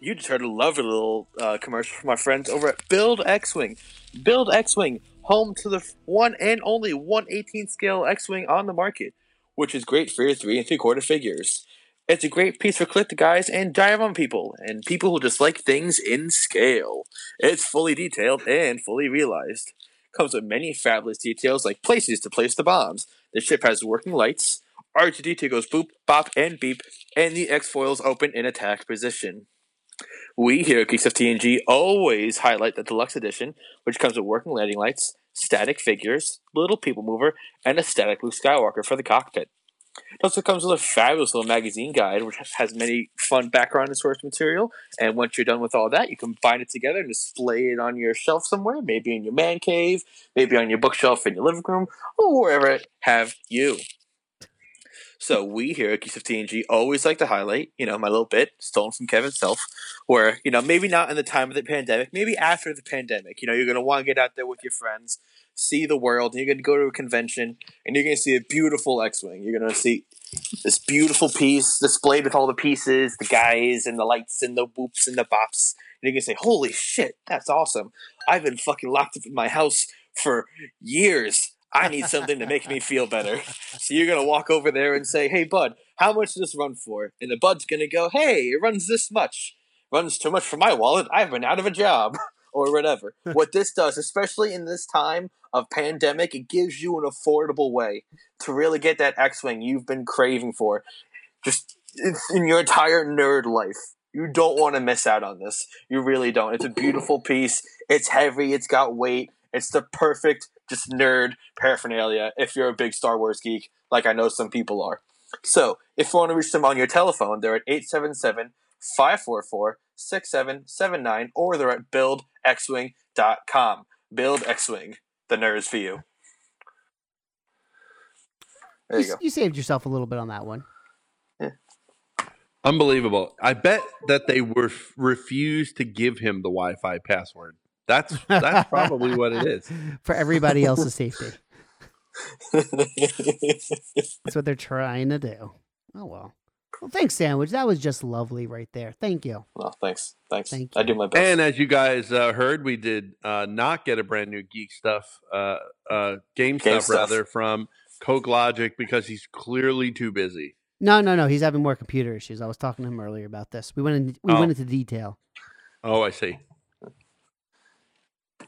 You just heard a lovely little uh, commercial from our friends over at Build X Wing. Build X Wing, home to the one and only 118 scale X Wing on the market, which is great for your three and three quarter figures. It's a great piece for click guys and diamond people, and people who just like things in scale. It's fully detailed and fully realized. Comes with many fabulous details like places to place the bombs. The ship has working lights. R2D2 goes boop, bop, and beep, and the X foils open in attack position. We here at Geek Stuff TNG always highlight the deluxe edition, which comes with working landing lights, static figures, little people mover, and a static Luke Skywalker for the cockpit. It also comes with a fabulous little magazine guide, which has many fun background and source material. And once you're done with all that, you can bind it together and display it on your shelf somewhere, maybe in your man cave, maybe on your bookshelf in your living room, or wherever have you. So we here at Geek Stuff TNG always like to highlight, you know, my little bit stolen from Kevin Self, where you know maybe not in the time of the pandemic, maybe after the pandemic. You know, you're gonna want to get out there with your friends, see the world. You're gonna go to a convention, and you're gonna see a beautiful X-wing. You're gonna see this beautiful piece displayed with all the pieces, the guys and the lights and the whoops and the bops. And you're gonna say, "Holy shit, that's awesome! I've been fucking locked up in my house for years." I need something to make me feel better. So you're gonna walk over there and say, "Hey, bud, how much does this run for?" And the bud's gonna go, "Hey, it runs this much. Runs too much for my wallet. I've been out of a job." or whatever. what this does, especially in this time of pandemic, it gives you an affordable way to really get that X-wing you've been craving for, just in your entire nerd life. You don't want to miss out on this. You really don't. It's a beautiful piece. It's heavy. It's got weight. It's the perfect just nerd paraphernalia if you're a big Star Wars geek, like I know some people are. So, if you want to reach them on your telephone, they're at 877 544 6779 or they're at buildxwing.com. Build X Wing, the nerds for you. There you, you, go. you saved yourself a little bit on that one. Yeah. Unbelievable. I bet that they were refused to give him the Wi-Fi password. That's that's probably what it is. For everybody else's safety. That's what they're trying to do. Oh well. Well, thanks, Sandwich. That was just lovely right there. Thank you. Well, thanks. Thanks. Thank I do my best. And as you guys uh, heard, we did uh, not get a brand new geek stuff, uh, uh, game, Game stuff, stuff. rather from Coke Logic because he's clearly too busy. No, no, no. He's having more computer issues. I was talking to him earlier about this. We went in, we Oh. went into detail. Oh, I see.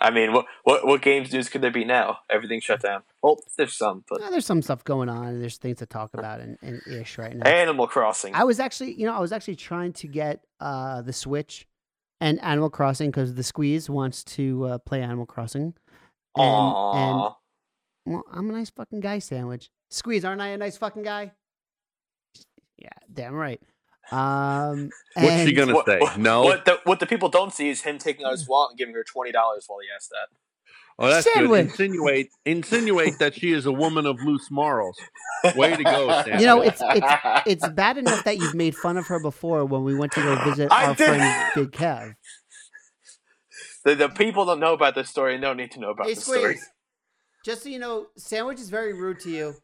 I mean, what, what what games news could there be now? Everything shut down. Well, there's some, but there's some stuff going on. and There's things to talk about and, and ish right now. Animal Crossing. I was actually, you know, I was actually trying to get uh, the Switch and Animal Crossing because the Squeeze wants to uh, play Animal Crossing. And, and Aww. well, I'm a nice fucking guy, Sandwich. Squeeze, aren't I a nice fucking guy? Yeah, damn right. Um, What's she gonna What- say? what- no. What the what the people don't see is him taking out his wallet and giving her twenty dollars while he asked that. Oh, that's Sandwich. good. Insinuate, insinuate that she is a woman of loose morals. Way to go, Sam. You know, it's it's it's bad enough that you've made fun of her before when we went to go visit I our did. friend Big Kev. the, the people don't know about this story and don't need to know about Hey, this story. Just so you know, Sandwich is very rude to you.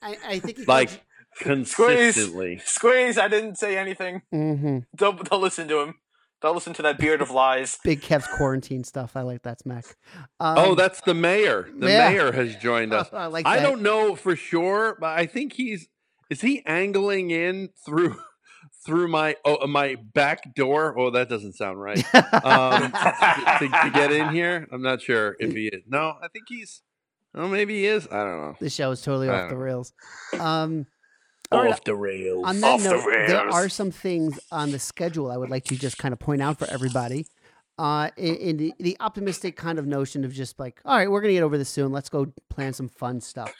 I, I think he like consistently. Squeeze, squeeze I didn't say anything. hmm Don't don't listen to him. Don't listen to that beard of lies. Big Kev's quarantine stuff. I like that smack. Um, oh, that's the mayor. The yeah. mayor has joined us. I like I don't know for sure, but I think he's is he angling in through through my oh my back door. Oh, that doesn't sound right. Um, to, to get in here, I'm not sure if he is. No, I think he's. Oh, maybe he is. I don't know. the show is totally I off the don't rails. Um, all right, the rails. on that Off the note, there are some things on the schedule I would like to just kind of point out for everybody. Uh, in, in the, the optimistic kind of notion of just like, all right, we're gonna get over this soon. Let's go plan some fun stuff.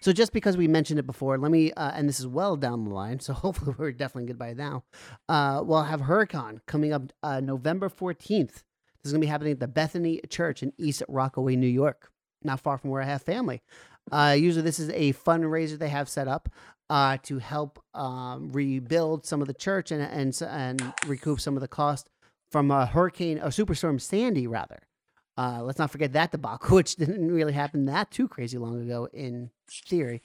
So just because we mentioned it before, let me, uh, and this is well down the line, so hopefully we're definitely good by now. Uh, we'll have Hurricane coming up uh, November fourteenth. This is gonna be happening at the Bethany Church in East Rockaway, New York, not far from where I have family. Uh, usually, this is a fundraiser they have set up uh, to help um, rebuild some of the church and and and recoup some of the cost from a hurricane or superstorm Sandy, rather. Uh, let's not forget that debacle, which didn't really happen that too crazy long ago in theory.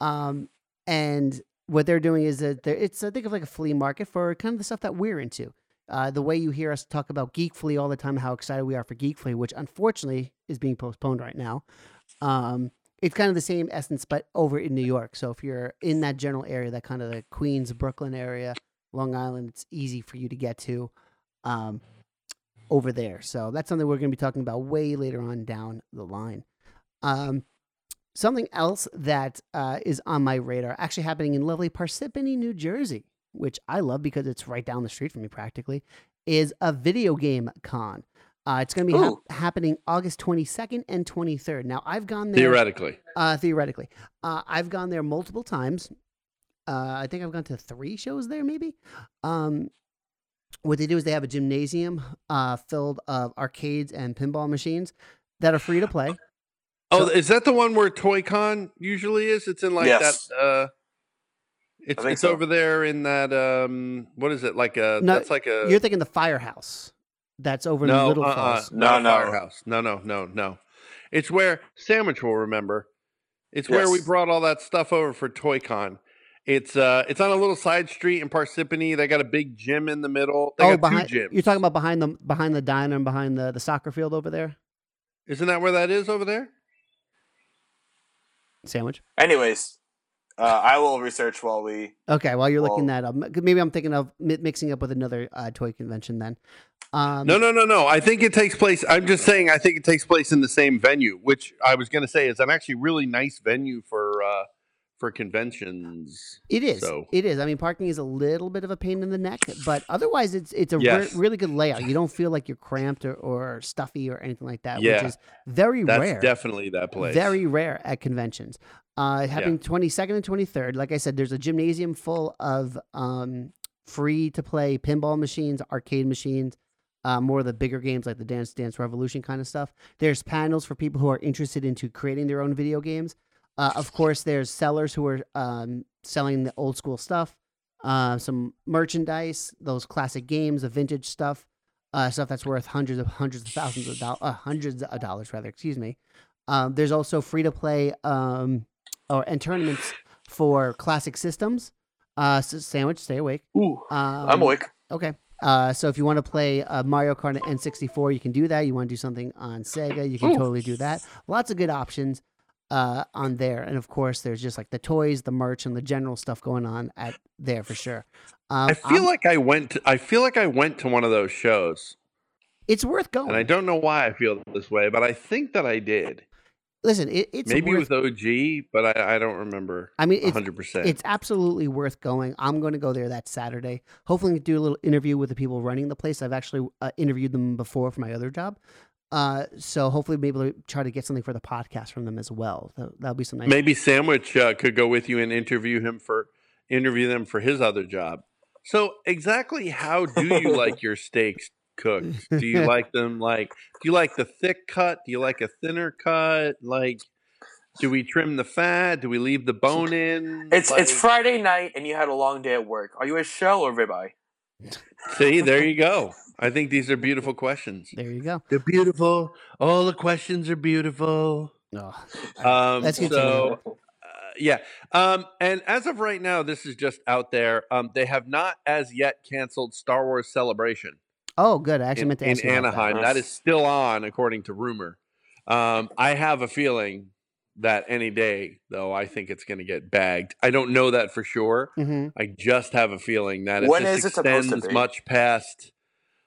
Um, and what they're doing is that it's uh, think of like a flea market for kind of the stuff that we're into. Uh, the way you hear us talk about Geekfully all the time, how excited we are for Geekfully, which unfortunately is being postponed right now. Um, it's kind of the same essence, but over in New York. So if you're in that general area, that kind of the Queens, Brooklyn area, Long Island, it's easy for you to get to um, over there. So that's something we're going to be talking about way later on down the line. Um, something else that uh, is on my radar, actually happening in lovely Parsippany, New Jersey, which I love because it's right down the street from me practically, is a video game con. Uh, it's going to be hap- Ooh. happening August 22nd and 23rd. Now, I've gone there Theoretically. uh, theoretically. Uh, I've gone there multiple times. Uh, I think I've gone to three shows there, maybe. Um, what they do is they have a gymnasium uh, filled of arcades and pinball machines that are free to play. Oh, is that the one where ToyCon usually is? It's in like Yes. that. Uh, it's it's so. over there in that. Um, what is it like a? No, that's like a. You're thinking the firehouse that's over in no, Little uh-uh, Falls. No, not a no. firehouse. No, no, no, no. It's where Sandwich will remember. It's where we brought all that stuff over for ToyCon. It's uh, it's on a little side street in Parsippany. They got a big gym in the middle. They oh, got behind two gyms. you're talking about behind the behind the diner and behind the, the soccer field over there. Isn't that where that is over there? Sandwich. Anyways, uh, I will research while we. Okay, while you're looking Well- that up, maybe I'm thinking of mi- mixing up with another uh, toy convention then. Um, No, no, no, no. I think it takes place. I'm just saying. I think it takes place in the same venue, which I was going to say is an actually really nice venue for uh, for conventions. It is. So- It is. I mean, parking is a little bit of a pain in the neck, but otherwise, it's it's a re- really good layout. You don't feel like you're cramped or, or stuffy or anything like that, Yeah. which is very That's rare. definitely that place. Very rare at conventions. Uh, happening 22nd and 23rd. Like I said, there's a gymnasium full of um, free to play pinball machines, arcade machines, uh, more of the bigger games like the Dance Dance Revolution kind of stuff. There's panels for people who are interested into creating their own video games. Uh, of course, there's sellers who are um, selling the old school stuff, uh, some merchandise, those classic games, the vintage stuff, uh, stuff that's worth hundreds of hundreds of thousands of dollars, uh, hundreds of dollars rather. Excuse me. Um, there's also free to play um, or and tournaments for classic systems. Uh, s- sandwich, stay awake. Ooh, Um, I'm awake. Okay. Uh, so if you want to play uh, Mario Kart on N64, you can do that. You want to do something on Sega, you can Ooh. totally do that. Lots of good options uh, on there, and of course, there's just like the toys, the merch, and the general stuff going on at there for sure. Um, I feel I'm- like I went. To, I feel like I went to one of those shows, it's worth going. and I don't know why I feel this way, but I think that I did. Listen, it, it's Maybe worth, with OG, but I, I don't remember. I mean, it's hundred percent. It's absolutely worth going. I'm going to go there that Saturday. Hopefully, do a little interview with the people running the place. I've actually uh, interviewed them before for my other job. Uh, so hopefully, be able to try to get something for the podcast from them as well. That, that'll be some nice. Maybe Sandwich uh, could go with you and interview him for interview them for his other job. So exactly how do you like your steaks cooked? Do you like them like do you like the thick cut? Do you like a thinner cut? Like do we trim the fat? Do we leave the bone in? It's it's Friday night and you had a long day at work. Are you a shell or ribeye? See, there you go. I think these are beautiful questions. There you go. They're beautiful. All the questions are beautiful. Oh, Um, Let's continue. so, uh, yeah. Um, and as of right now, this is just out there. Um, they have not as yet canceled Star Wars Celebration oh, good. I actually in, meant to in ask you about that. Anaheim. That is still on, according to rumor. Um, I have a feeling that any day, though, I think it's going to get bagged. I don't know that for sure. Mhm. I just have a feeling that if When this is it supposed extends much past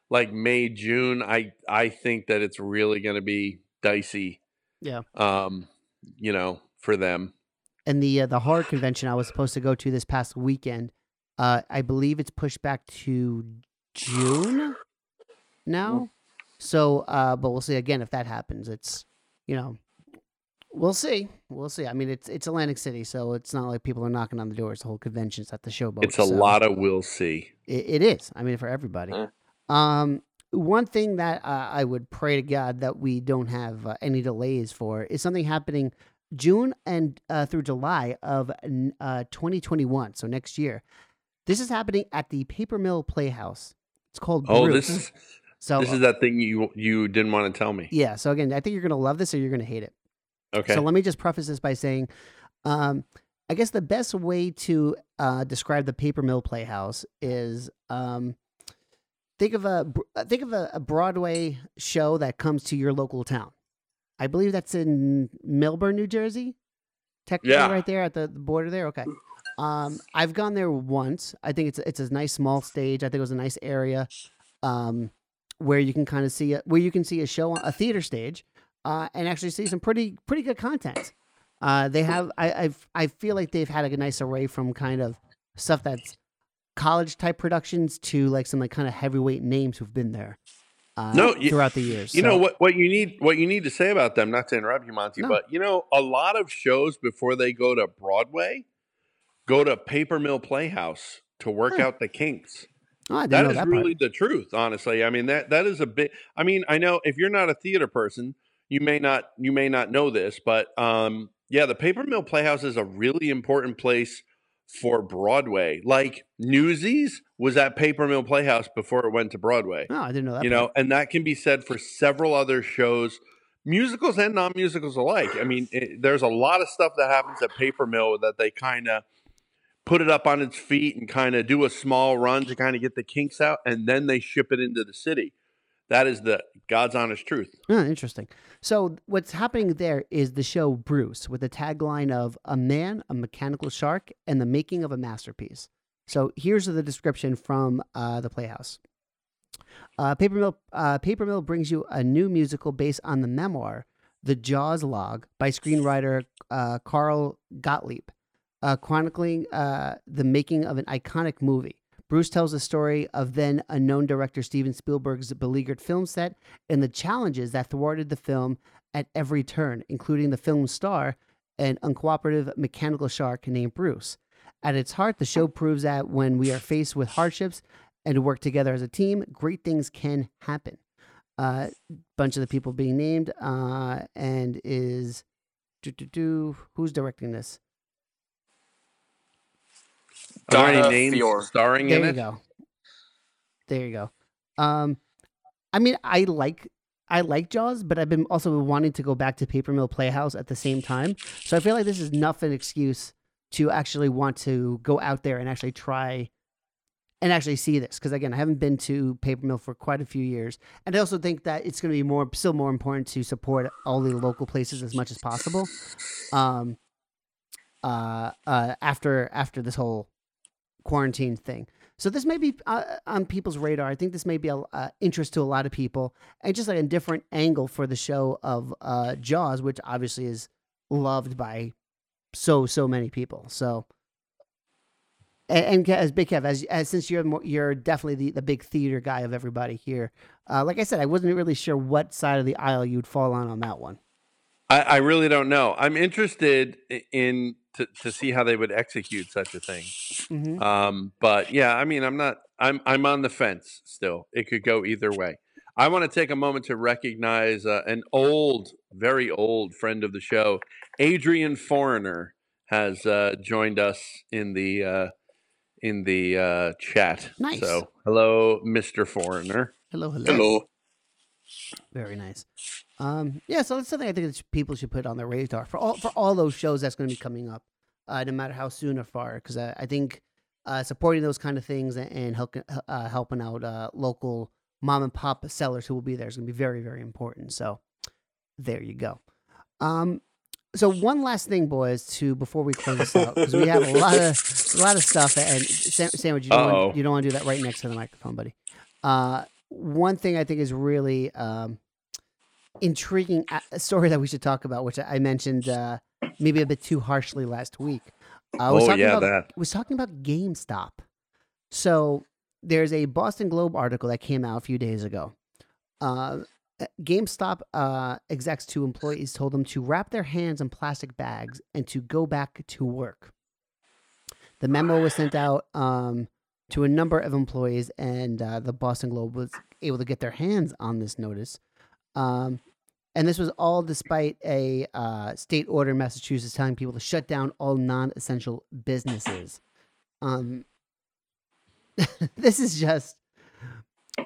like May, June, I I think that it's really going to be dicey. Yeah. Um, you know, for them. And the uh, the horror convention I was supposed to go to this past weekend, uh, I believe it's pushed back to June now. So, uh, but we'll see again if that happens. It's you know, we'll see, we'll see. I mean, it's it's Atlantic City, so it's not like people are knocking on the doors. The whole convention's at the showboat. It's a so lot of we'll see. It, it is. I mean, for everybody. Eh. Um, one thing that uh, I would pray to God that we don't have uh, any delays for is something happening June and uh, through July of uh, 2021. So next year, this is happening at the Paper Mill Playhouse. It's called. Oh, this is so this is that thing you you didn't want to tell me. yeah. So again, I think you're gonna love this or you're gonna hate it. Okay. So let me just preface this by saying, um, I guess the best way to uh, describe the Paper Mill Playhouse is um, think of a uh, think of a, a Broadway show that comes to your local town. I believe that's in Millburn, New Jersey. Technically, Yeah. right there at the, the border there. Okay. Um, I've gone there once. I think it's it's a nice small stage. I think it was a nice area, um, where you can kind of see a, where you can see a show, on a theater stage, uh, and actually see some pretty pretty good content. Uh, they have I I've, I feel like they've had a nice array from kind of stuff that's college type productions to like some like kind of heavyweight names who've been there. Uh, No, you- throughout the years. You So- know what? What you need, what you need to say about them. Not to interrupt you, Monty, No. but you know, a lot of shows before they go to Broadway, go to Paper Mill Playhouse to work out the kinks. Oh, That know part. really the truth, honestly. I mean that that is a bit. I mean, I know if you're not a theater person, you may not you may not know this, but um, yeah, the Paper Mill Playhouse is a really important place for Broadway. Like Newsies was at Paper Mill Playhouse before it went to Broadway No, I didn't know that. you part. know and that can be said for several other shows musicals and non-musicals alike i mean it, there's a lot of stuff that happens at paper mill that they kind of put it up on its feet and kind of do a small run to kind of get the kinks out and then they ship it into the city that is the god's honest truth Oh, interesting. So what's happening there is the show Bruce with the tagline of "A man, a mechanical shark, and the making of a masterpiece." So here's the description from uh, the Playhouse. Uh, Paper Mill uh, Paper Mill brings you a new musical based on the memoir "The Jaws Log" by screenwriter uh, Carl Gottlieb, uh, chronicling uh, the making of an iconic movie. Bruce tells the story of then unknown director Steven Spielberg's beleaguered film set and the challenges that thwarted the film at every turn, including the film's star, an uncooperative mechanical shark named Bruce. At its heart, the show proves that when we are faced with hardships and work together as a team, great things can happen. A uh, bunch of the people being named, uh, and is do, do, do, who's directing this? Are there Donna any names Fior. starring There in you go. There you go. Um, I mean, I like I like Jaws, but I've been also wanting to go back to Paper Mill Playhouse at the same time. So I feel like this is enough an excuse to actually want to go out there and actually try and actually see this because again, I haven't been to Paper Mill for quite a few years, and I also think that it's going to be more still more important to support all the local places as much as possible. Um, uh, uh, after after this whole quarantine thing. So this may be uh, on people's radar. I think this may be a uh, interest to a lot of people, and just like a different angle for the show of uh, Jaws, which obviously is loved by so so many people. So, and, and as Big Kev, as, as since you're more, you're definitely the, the big theater guy of everybody here. Uh, like I said, I wasn't really sure what side of the aisle you'd fall on on that one. I, I really don't know i'm interested in to, to see how they would execute such a thing Mm-hmm. Um, but yeah, I mean, I'm not. I'm I'm on the fence still. It could go either way. I want to take a moment to recognize uh, an old, very old friend of the show, Adrian Foreigner, has uh, joined us in the uh, in the uh, chat. Nice. So, hello, Mister Foreigner. Hello, hello. Hello. Very nice. Um, yeah, so that's something I think that people should put on their radar for all for all those shows that's going to be coming up, uh, no matter how soon or far. Because I, I think uh, supporting those kind of things and, and help, uh, helping out uh, local mom and pop sellers who will be there is going to be very very important. So there you go. Um, so one last thing, boys, to before we close this out because we have a lot of a lot of stuff. And Sam- sandwich, you don't want, you don't want to do that right next to the microphone, buddy. Uh, one thing I think is really um, intriguing a story that we should talk about, which I mentioned uh, maybe a bit too harshly last week. Uh, I was Oh, talking yeah, about, that. was talking about GameStop. So there's a Boston Globe article that came out a few days ago. Uh, GameStop uh, execs to employees told them to wrap their hands in plastic bags and to go back to work. The memo was sent out um, to a number of employees, and uh, the Boston Globe was able to get their hands on this notice. Um, and this was all despite a uh, state order in Massachusetts telling people to shut down all non essential businesses. Um, this is just,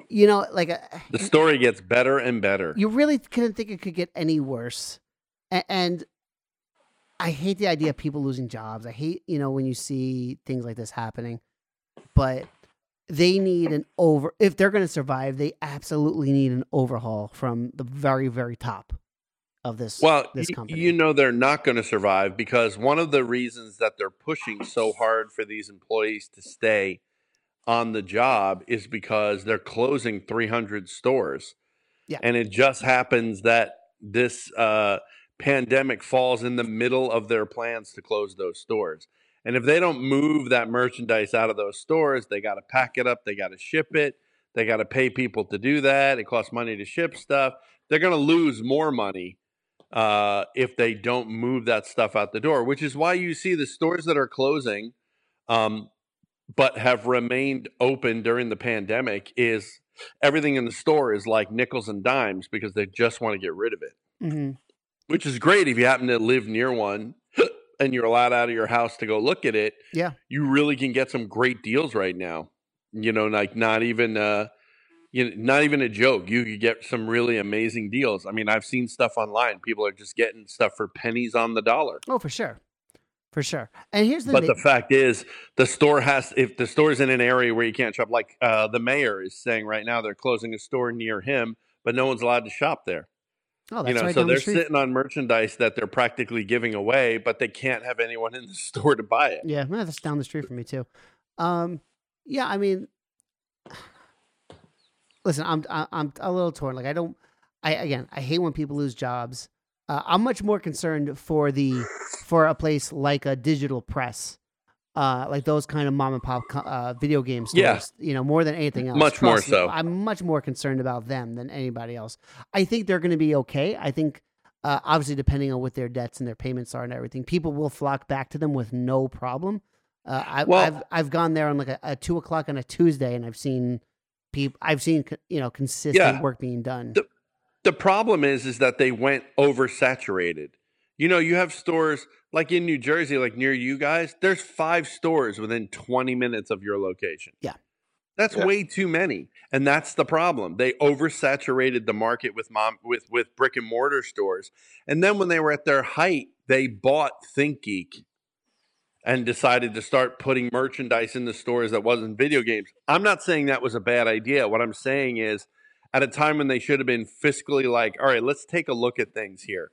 you know, like a, The story gets better and better. you really couldn't think it could get any worse. A- And I hate the idea of people losing jobs. I hate, you know, when you see things like this happening. But they need an over if they're going to survive they absolutely need an overhaul from the very very top of this Well, this company you know they're not going to survive because one of the reasons that they're pushing so hard for these employees to stay on the job is because they're closing 300 stores. Yeah. And it just happens that this uh, pandemic falls in the middle of their plans to close those stores. And if they don't move that merchandise out of those stores, they got to pack it up, they got to ship it, they got to pay people to do that. It costs money to ship stuff. They're going to lose more money uh, if they don't move that stuff out the door, which is why you see the stores that are closing, um, but have remained open during the pandemic. Is everything in the store is like nickels and dimes because they just want to get rid of it, hmm which is great if you happen to live near one and you're allowed out of your house to go look at it. Yeah. you really can get some great deals right now. You know, like not even. Uh, you know, not even a joke. You could get some really amazing deals. I mean, I've seen stuff online. People are just getting stuff for pennies on the dollar. oh for sure for sure and here's the But the fact is, the store has if the store's in an area where you can't shop, like uh, the mayor is saying right now, they're closing a store near him, but no one's allowed to shop there. Oh that's you know, right so they're street. sitting on merchandise that they're practically giving away, but they can't have anyone in the store to buy it. yeah well, that's down the street from me too. Um yeah i mean listen i'm i'm a little torn like i don't i again i hate when people lose jobs. Uh, i'm much more concerned for the for a place like a digital press uh like those kind of mom and pop uh video game stores Yeah. you know more than anything else Much more Trust me, so. i'm much more concerned about them than anybody else i think they're going to be okay i think uh, obviously depending on what their debts and their payments are and everything people will flock back to them with no problem uh, I, Well- I've I've gone there on like a, a two o'clock on a Tuesday, and I've seen people. I've seen you know consistent Yeah. work being done. The- The problem is, is that they went oversaturated. You know, you have stores like in New Jersey, like near you guys. There's five stores within 20 minutes of your location. Yeah. that's Yeah. way too many, and that's the problem. They oversaturated the market with mom with with brick and mortar stores, and then when they were at their height, they bought ThinkGeek and decided to start putting merchandise in the stores that wasn't video games. I'm not saying that was a bad idea. What I'm saying is at a time when they should have been fiscally like, all right, let's take a look at things here.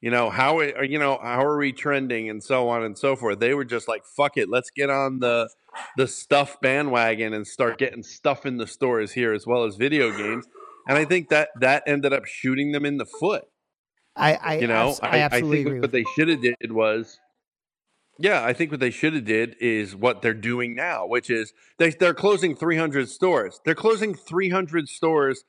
You know, how are- you know, how are we trending and so on and so forth. They were just like, fuck it, let's get on the the stuff bandwagon and start getting stuff in the stores here as well as video games. And I think that that ended up shooting them in the foot I I you know I, I, I absolutely think what they should have did was yeah i think what they should have did is what they're doing now which is they, they're closing 300 stores they're closing 300 stores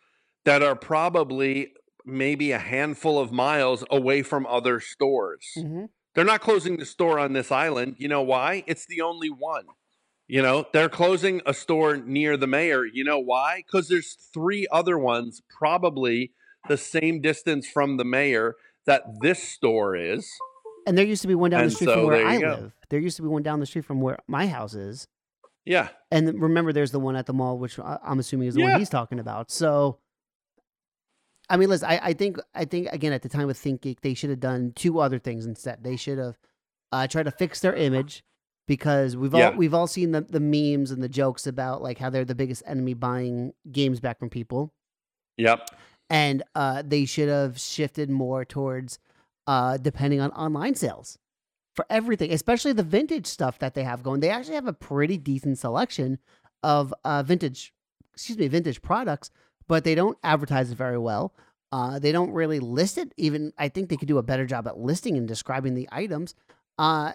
that are probably maybe a handful of miles away from other stores Mhm. they're not closing the store on this island you know why it's the only one you know they're closing a store near the mayor you know why because there's three other ones probably the same distance from the mayor that this store is and there used to be one down the street so from where I go. live. There used to be one down the street from where my house is, yeah and remember, there's the one at the mall, which I- I'm assuming is the Yeah. one he's talking about. So, I mean, listen, I, I think I think again at the time with ThinkGeek, they should have done two other things instead. They should have uh, tried to fix their image because we've all we've all seen the the memes and the jokes about like how they're the biggest enemy buying games back from people. yep and uh, they should have shifted more towards uh, depending on online sales for everything, especially the vintage stuff that they have going. They actually have a pretty decent selection of uh, vintage, excuse me, vintage products, but they don't advertise it very well. Uh, they don't really list it. Even I think they could do a better job at listing and describing the items uh,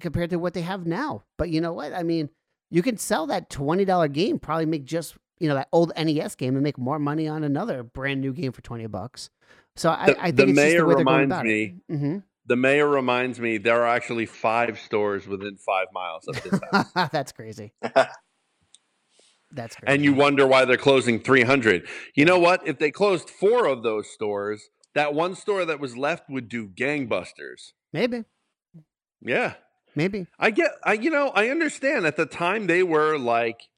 compared to what they have now. But you know what? I mean, you can sell that twenty dollar game, probably make just you know that old NES game and make more money on another brand new game for twenty bucks. So I, The- I think the it's just mayor the way they're going reminds me- it. hmm the mayor reminds me there are actually five stores within five miles of this house That's crazy. That's and you wonder why they're closing 300 you know what if they closed four of those stores that one store that was left would do gangbusters maybe, yeah maybe. I get, I you know, I understand. At the time, they were like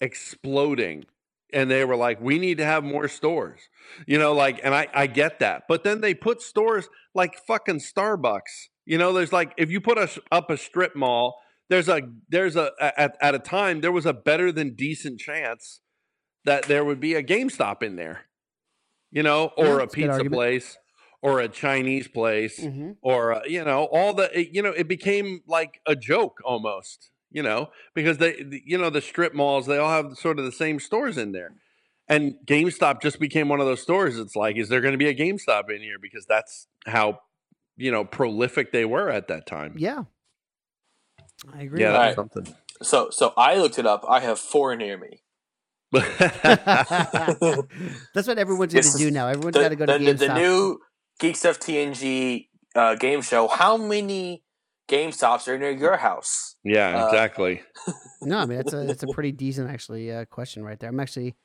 exploding, and they were like, "We need to have more stores," you know, like, and I, I get that. But then they put stores like fucking Starbucks. You know, there's like if you put us up a strip mall, there's a there's a at at a time there was a better than decent chance that there would be a GameStop in there, you know, or Yeah, a a pizza place, or a Chinese place, Mhm. or uh, you know, all the it- you know, it became like a joke almost, you know, because they, the- you know, the strip malls they all have sort of the same stores in there, and GameStop just became one of those stores. It's like, is there going to be a GameStop in here? Because that's how you know prolific they were at that time. Yeah. I agree. Yeah, with that's Alright. something. So so I looked it up. I have four near me. That's what everyone's going This to do now. Everyone's The, got to go to the, the, GameStop. the new Geek Stuff TNG uh, game show. How many GameStops are near your house? yeah, Uh, exactly. No, I mean that's a that's a pretty decent actually uh, question right there. I'm actually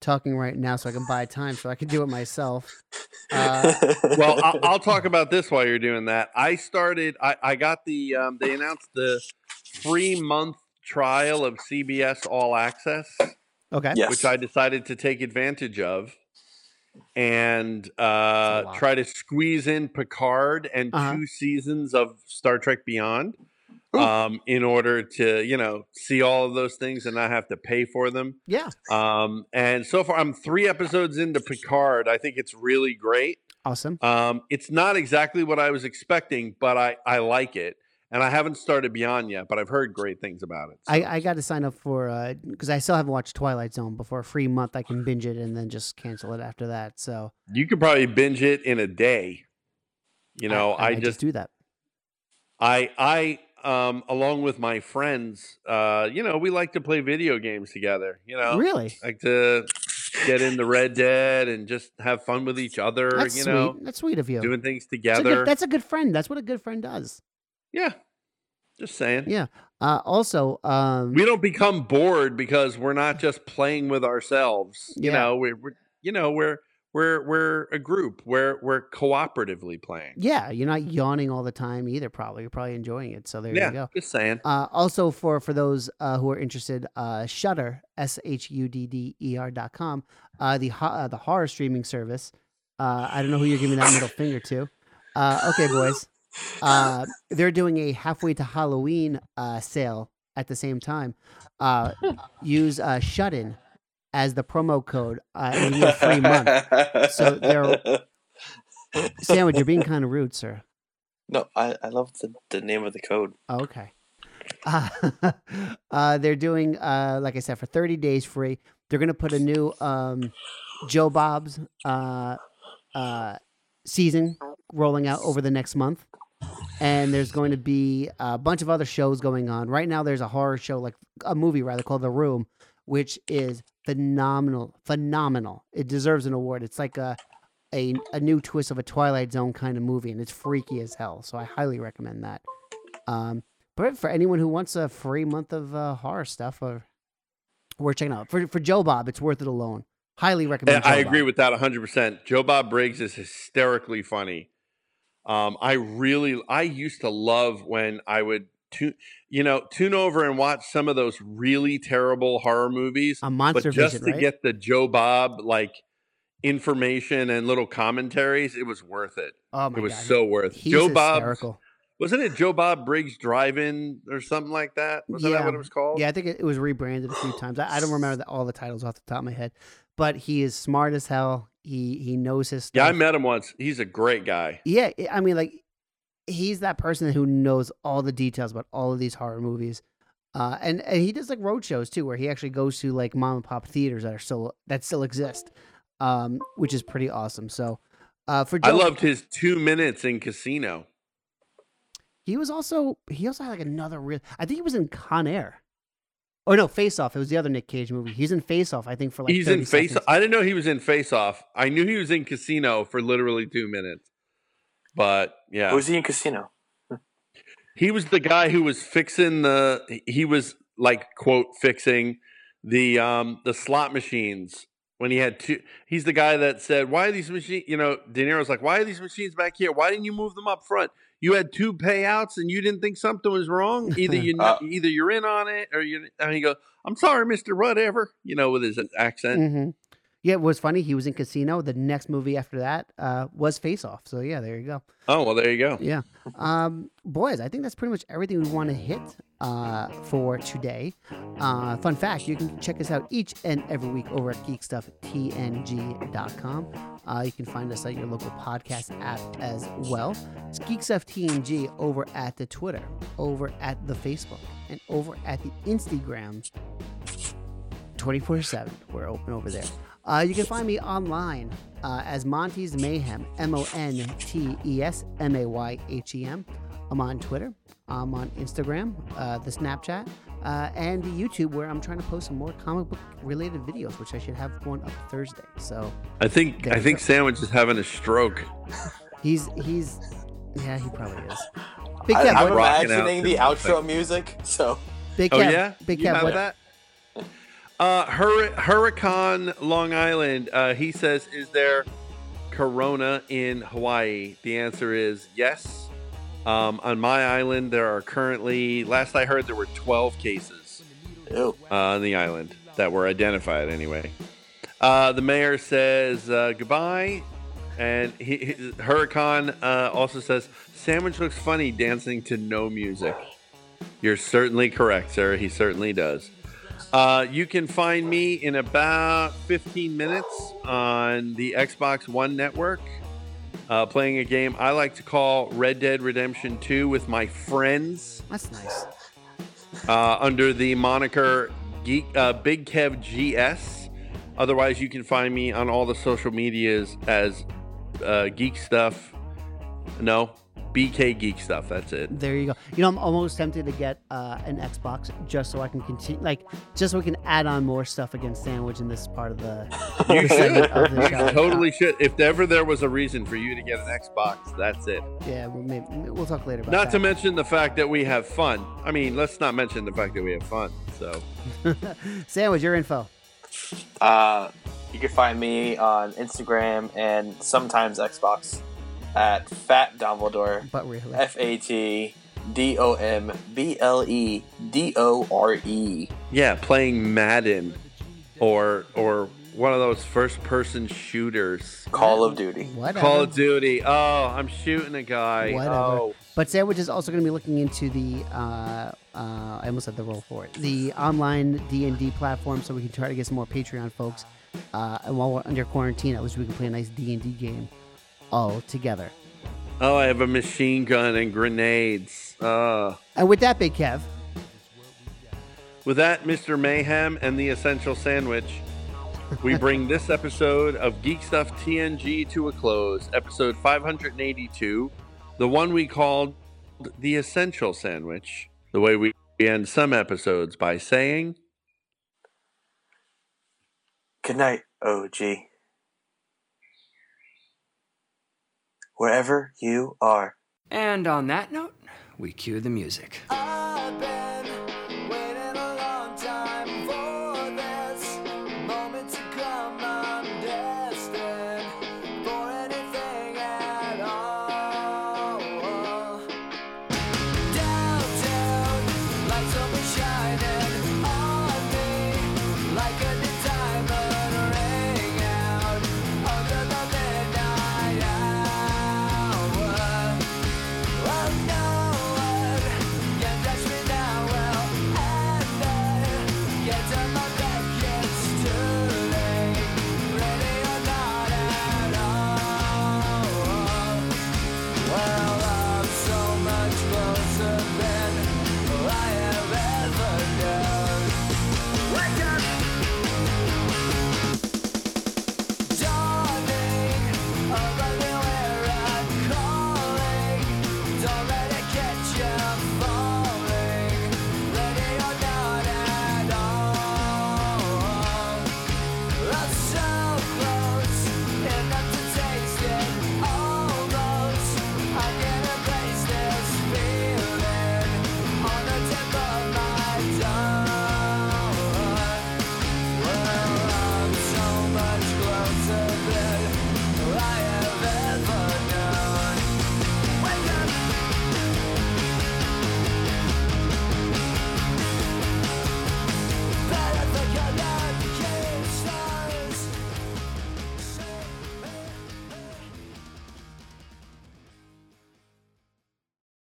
talking right now so I can buy time so I can do it myself. Uh, well, I'll, I'll talk about this while you're doing that. I started. I, I got the. Um, they announced the free month trial of CBS All Access, Okay. yes. which I decided to take advantage of, and uh, try to squeeze in Picard and Uh-huh. two seasons of Star Trek Beyond. Um, in order to you know see all of those things and not have to pay for them, Yeah. um, and so far I'm three episodes into Picard. I think it's really great. Awesome. Um, it's not exactly what I was expecting, but I, I like it. And I haven't started Beyond yet, but I've heard great things about it. so- I, I got to sign up for uh because I still haven't watched Twilight Zone before a free month. I can binge it and then just cancel it after that. So you could probably binge it in a day. You know, I, might just do that. I I um along with my friends, uh, you know, we like to play video games together. You know, Really? like to get into Red Dead and just have fun with each other. That's you sweet. know, That's sweet of you. doing things That's a, together. good, that's a good friend. That's what a good friend does. Yeah, just saying. Yeah. Uh, also, um, we don't become bored because we're not just playing with ourselves. You Yeah. know, we're, we're you know we're we're we're a group. We're we're cooperatively playing. yeah, you're not yawning all the time either. Probably you're probably enjoying it. So there yeah, you go. just saying. Uh, also, for for those uh, who are interested, uh, Shudder S H U D D E R dot com, uh, the uh, the horror streaming service. Uh, I don't know who you're giving that middle finger to. Uh, okay, boys. Uh, they're doing a halfway to Halloween uh, sale at the same time. Uh, use uh, Shut In as the promo code, uh, and you get a free month. So they're- Sandwich, you're being kind of rude, sir. no, I, I love the, the name of the code. Oh, okay. Uh, uh, they're doing, uh, like I said, for 30 days free. They're going to put a new um, Joe Bob's uh, uh, season rolling out over the next month. And there's going to be a bunch of other shows going on. Right now, there's a horror show, like a movie rather, called The Room, which is phenomenal. Phenomenal. It deserves an award. It's like a, a, a new twist of a Twilight Zone kind of movie, and it's freaky as hell. So I highly recommend that. Um, but for anyone who wants a free month of uh, horror stuff, or we're checking out for for Joe Bob, it's worth it alone. Highly recommend. I Joe agree Bob. with that 100%. Joe Bob Briggs is hysterically funny. Um, I really, I used to love when I would tune, you know, tune over and watch some of those really terrible horror movies, but Monster just Vision, to right? get the Joe Bob like information and little commentaries, it was worth it. oh my it was god, so worth. he's Joe Bob, wasn't it Joe Bob Briggs Drive-In or something like that? Wasn't that Yeah. what it was called? Yeah, I think it, it was rebranded a few times. I, I don't remember the, all the titles off the top of my head, but he is smart as hell. He he knows his stuff. Yeah, I met him once. He's a great guy. Yeah, I- mean, like he's that person who knows all the details about all of these horror movies. Uh, and, and he does like road shows too, where he actually goes to like mom and pop theaters that are still that still exist, um, which is pretty awesome. So, uh, for Joe, I loved his two minutes in Casino. he was also he also had like another real. I think he was in Con Air. Oh no, Face Off. It was the other Nick Cage movie. He's in Face Off. I think for like He's 30 in Face. seconds. I didn't know he was in Face Off. I knew he was in Casino for literally two minutes. But yeah, Was he in Casino? he was the guy who was fixing the. He was like quote fixing the um the slot machines when he had two. He's the guy that said, "Why are these machines?" You know, De Niro's like, "Why are these machines back here? Why didn't you move them up front? You had two payouts and you didn't think something was wrong. Either you Uh. either you're in on it or you." And he goes, "I'm sorry, Mister Whatever." You know, with his accent. Mhm. Yeah, it was funny. He was in Casino. The next movie after that uh, was Face Off. So yeah, there you go. Oh well, there you go. Yeah. Um, boys, I think that's pretty much everything we want to hit uh, for today. Uh, fun fact you can check us out each and every week over at geekstufftng.com. Uh, you can find us at your local podcast app as well. It's Geek Stuff TNG over at the Twitter, over at the Facebook, and over at the Instagram 24 7. We're open over there. Uh, you can find me online uh, as Monte's Mayhem, M O N T E S M A Y H E M. I'm on Twitter. I'm on Instagram, uh, the Snapchat, uh, and the YouTube, where I'm trying to post some more comic book related videos, which I should have one up Thursday. So I think I think go. Sandwich is having a stroke. he's he's yeah, he probably is. Big I, Kev, I'm what, rocking out imagining the the outro music. So Big Oh yeah, Big you Kev, have what, that? Uh, Hur- Huracan Long Island. Uh, he says, "Is there Corona in Hawaii?" The answer is yes. Um, on my island, there are currently. Last I heard, there were 12 cases uh, on the island that were identified. Anyway, uh, the mayor says uh, goodbye, and he, he, Huracan uh, also says, "Sandwich looks funny dancing to no music." You're certainly correct, sir. He certainly does. Uh, you can find me in about 15 minutes on the Xbox One network uh, playing a game I like to call Red Dead Redemption 2 with my friends That's nice. uh, under the moniker Geek uh, Big Kev GS. Otherwise, you can find me on all the social medias as uh, Geek Stuff. No, BK Geek Stuff. That's it. There you go. You know, I'm almost tempted to get uh, an Xbox just so I can continue, like, just so we can add on more stuff against Sandwich in this part of the, You the of should. the You show. totally should. If ever there was a reason for you to get an Xbox, that's it. Yeah, we'll, maybe, we'll talk later about Not that. to mention the fact that we have fun. I mean, let's not mention the fact that we have fun. So, Sandwich, your info. Uh, you can find me on Instagram and sometimes Xbox at Fat Dumbledore. But really, F A T D O M B L E D O R E. yeah, playing Madden or or one of those first-person shooters. Call of Duty. whatever. Call of Duty. Oh, I'm shooting a guy. Whatever. Oh, But Sandwich is also going to be looking into the. Uh, uh, I almost said the role for it. The online D and D platform, so we can try to get some more Patreon folks. Uh, and while we're under quarantine, at least we can play a nice D and D game all together. oh, I have a machine gun and grenades. Uh, And with that, Big Kev, with that, Mr. Mayhem and the Essential Sandwich, we bring this episode of Geek Stuff TNG to a close. Episode 582, the one we called the Essential Sandwich. The way we end some episodes by saying, Good night, OG. Wherever you are. And on that note, we cue the music. I bet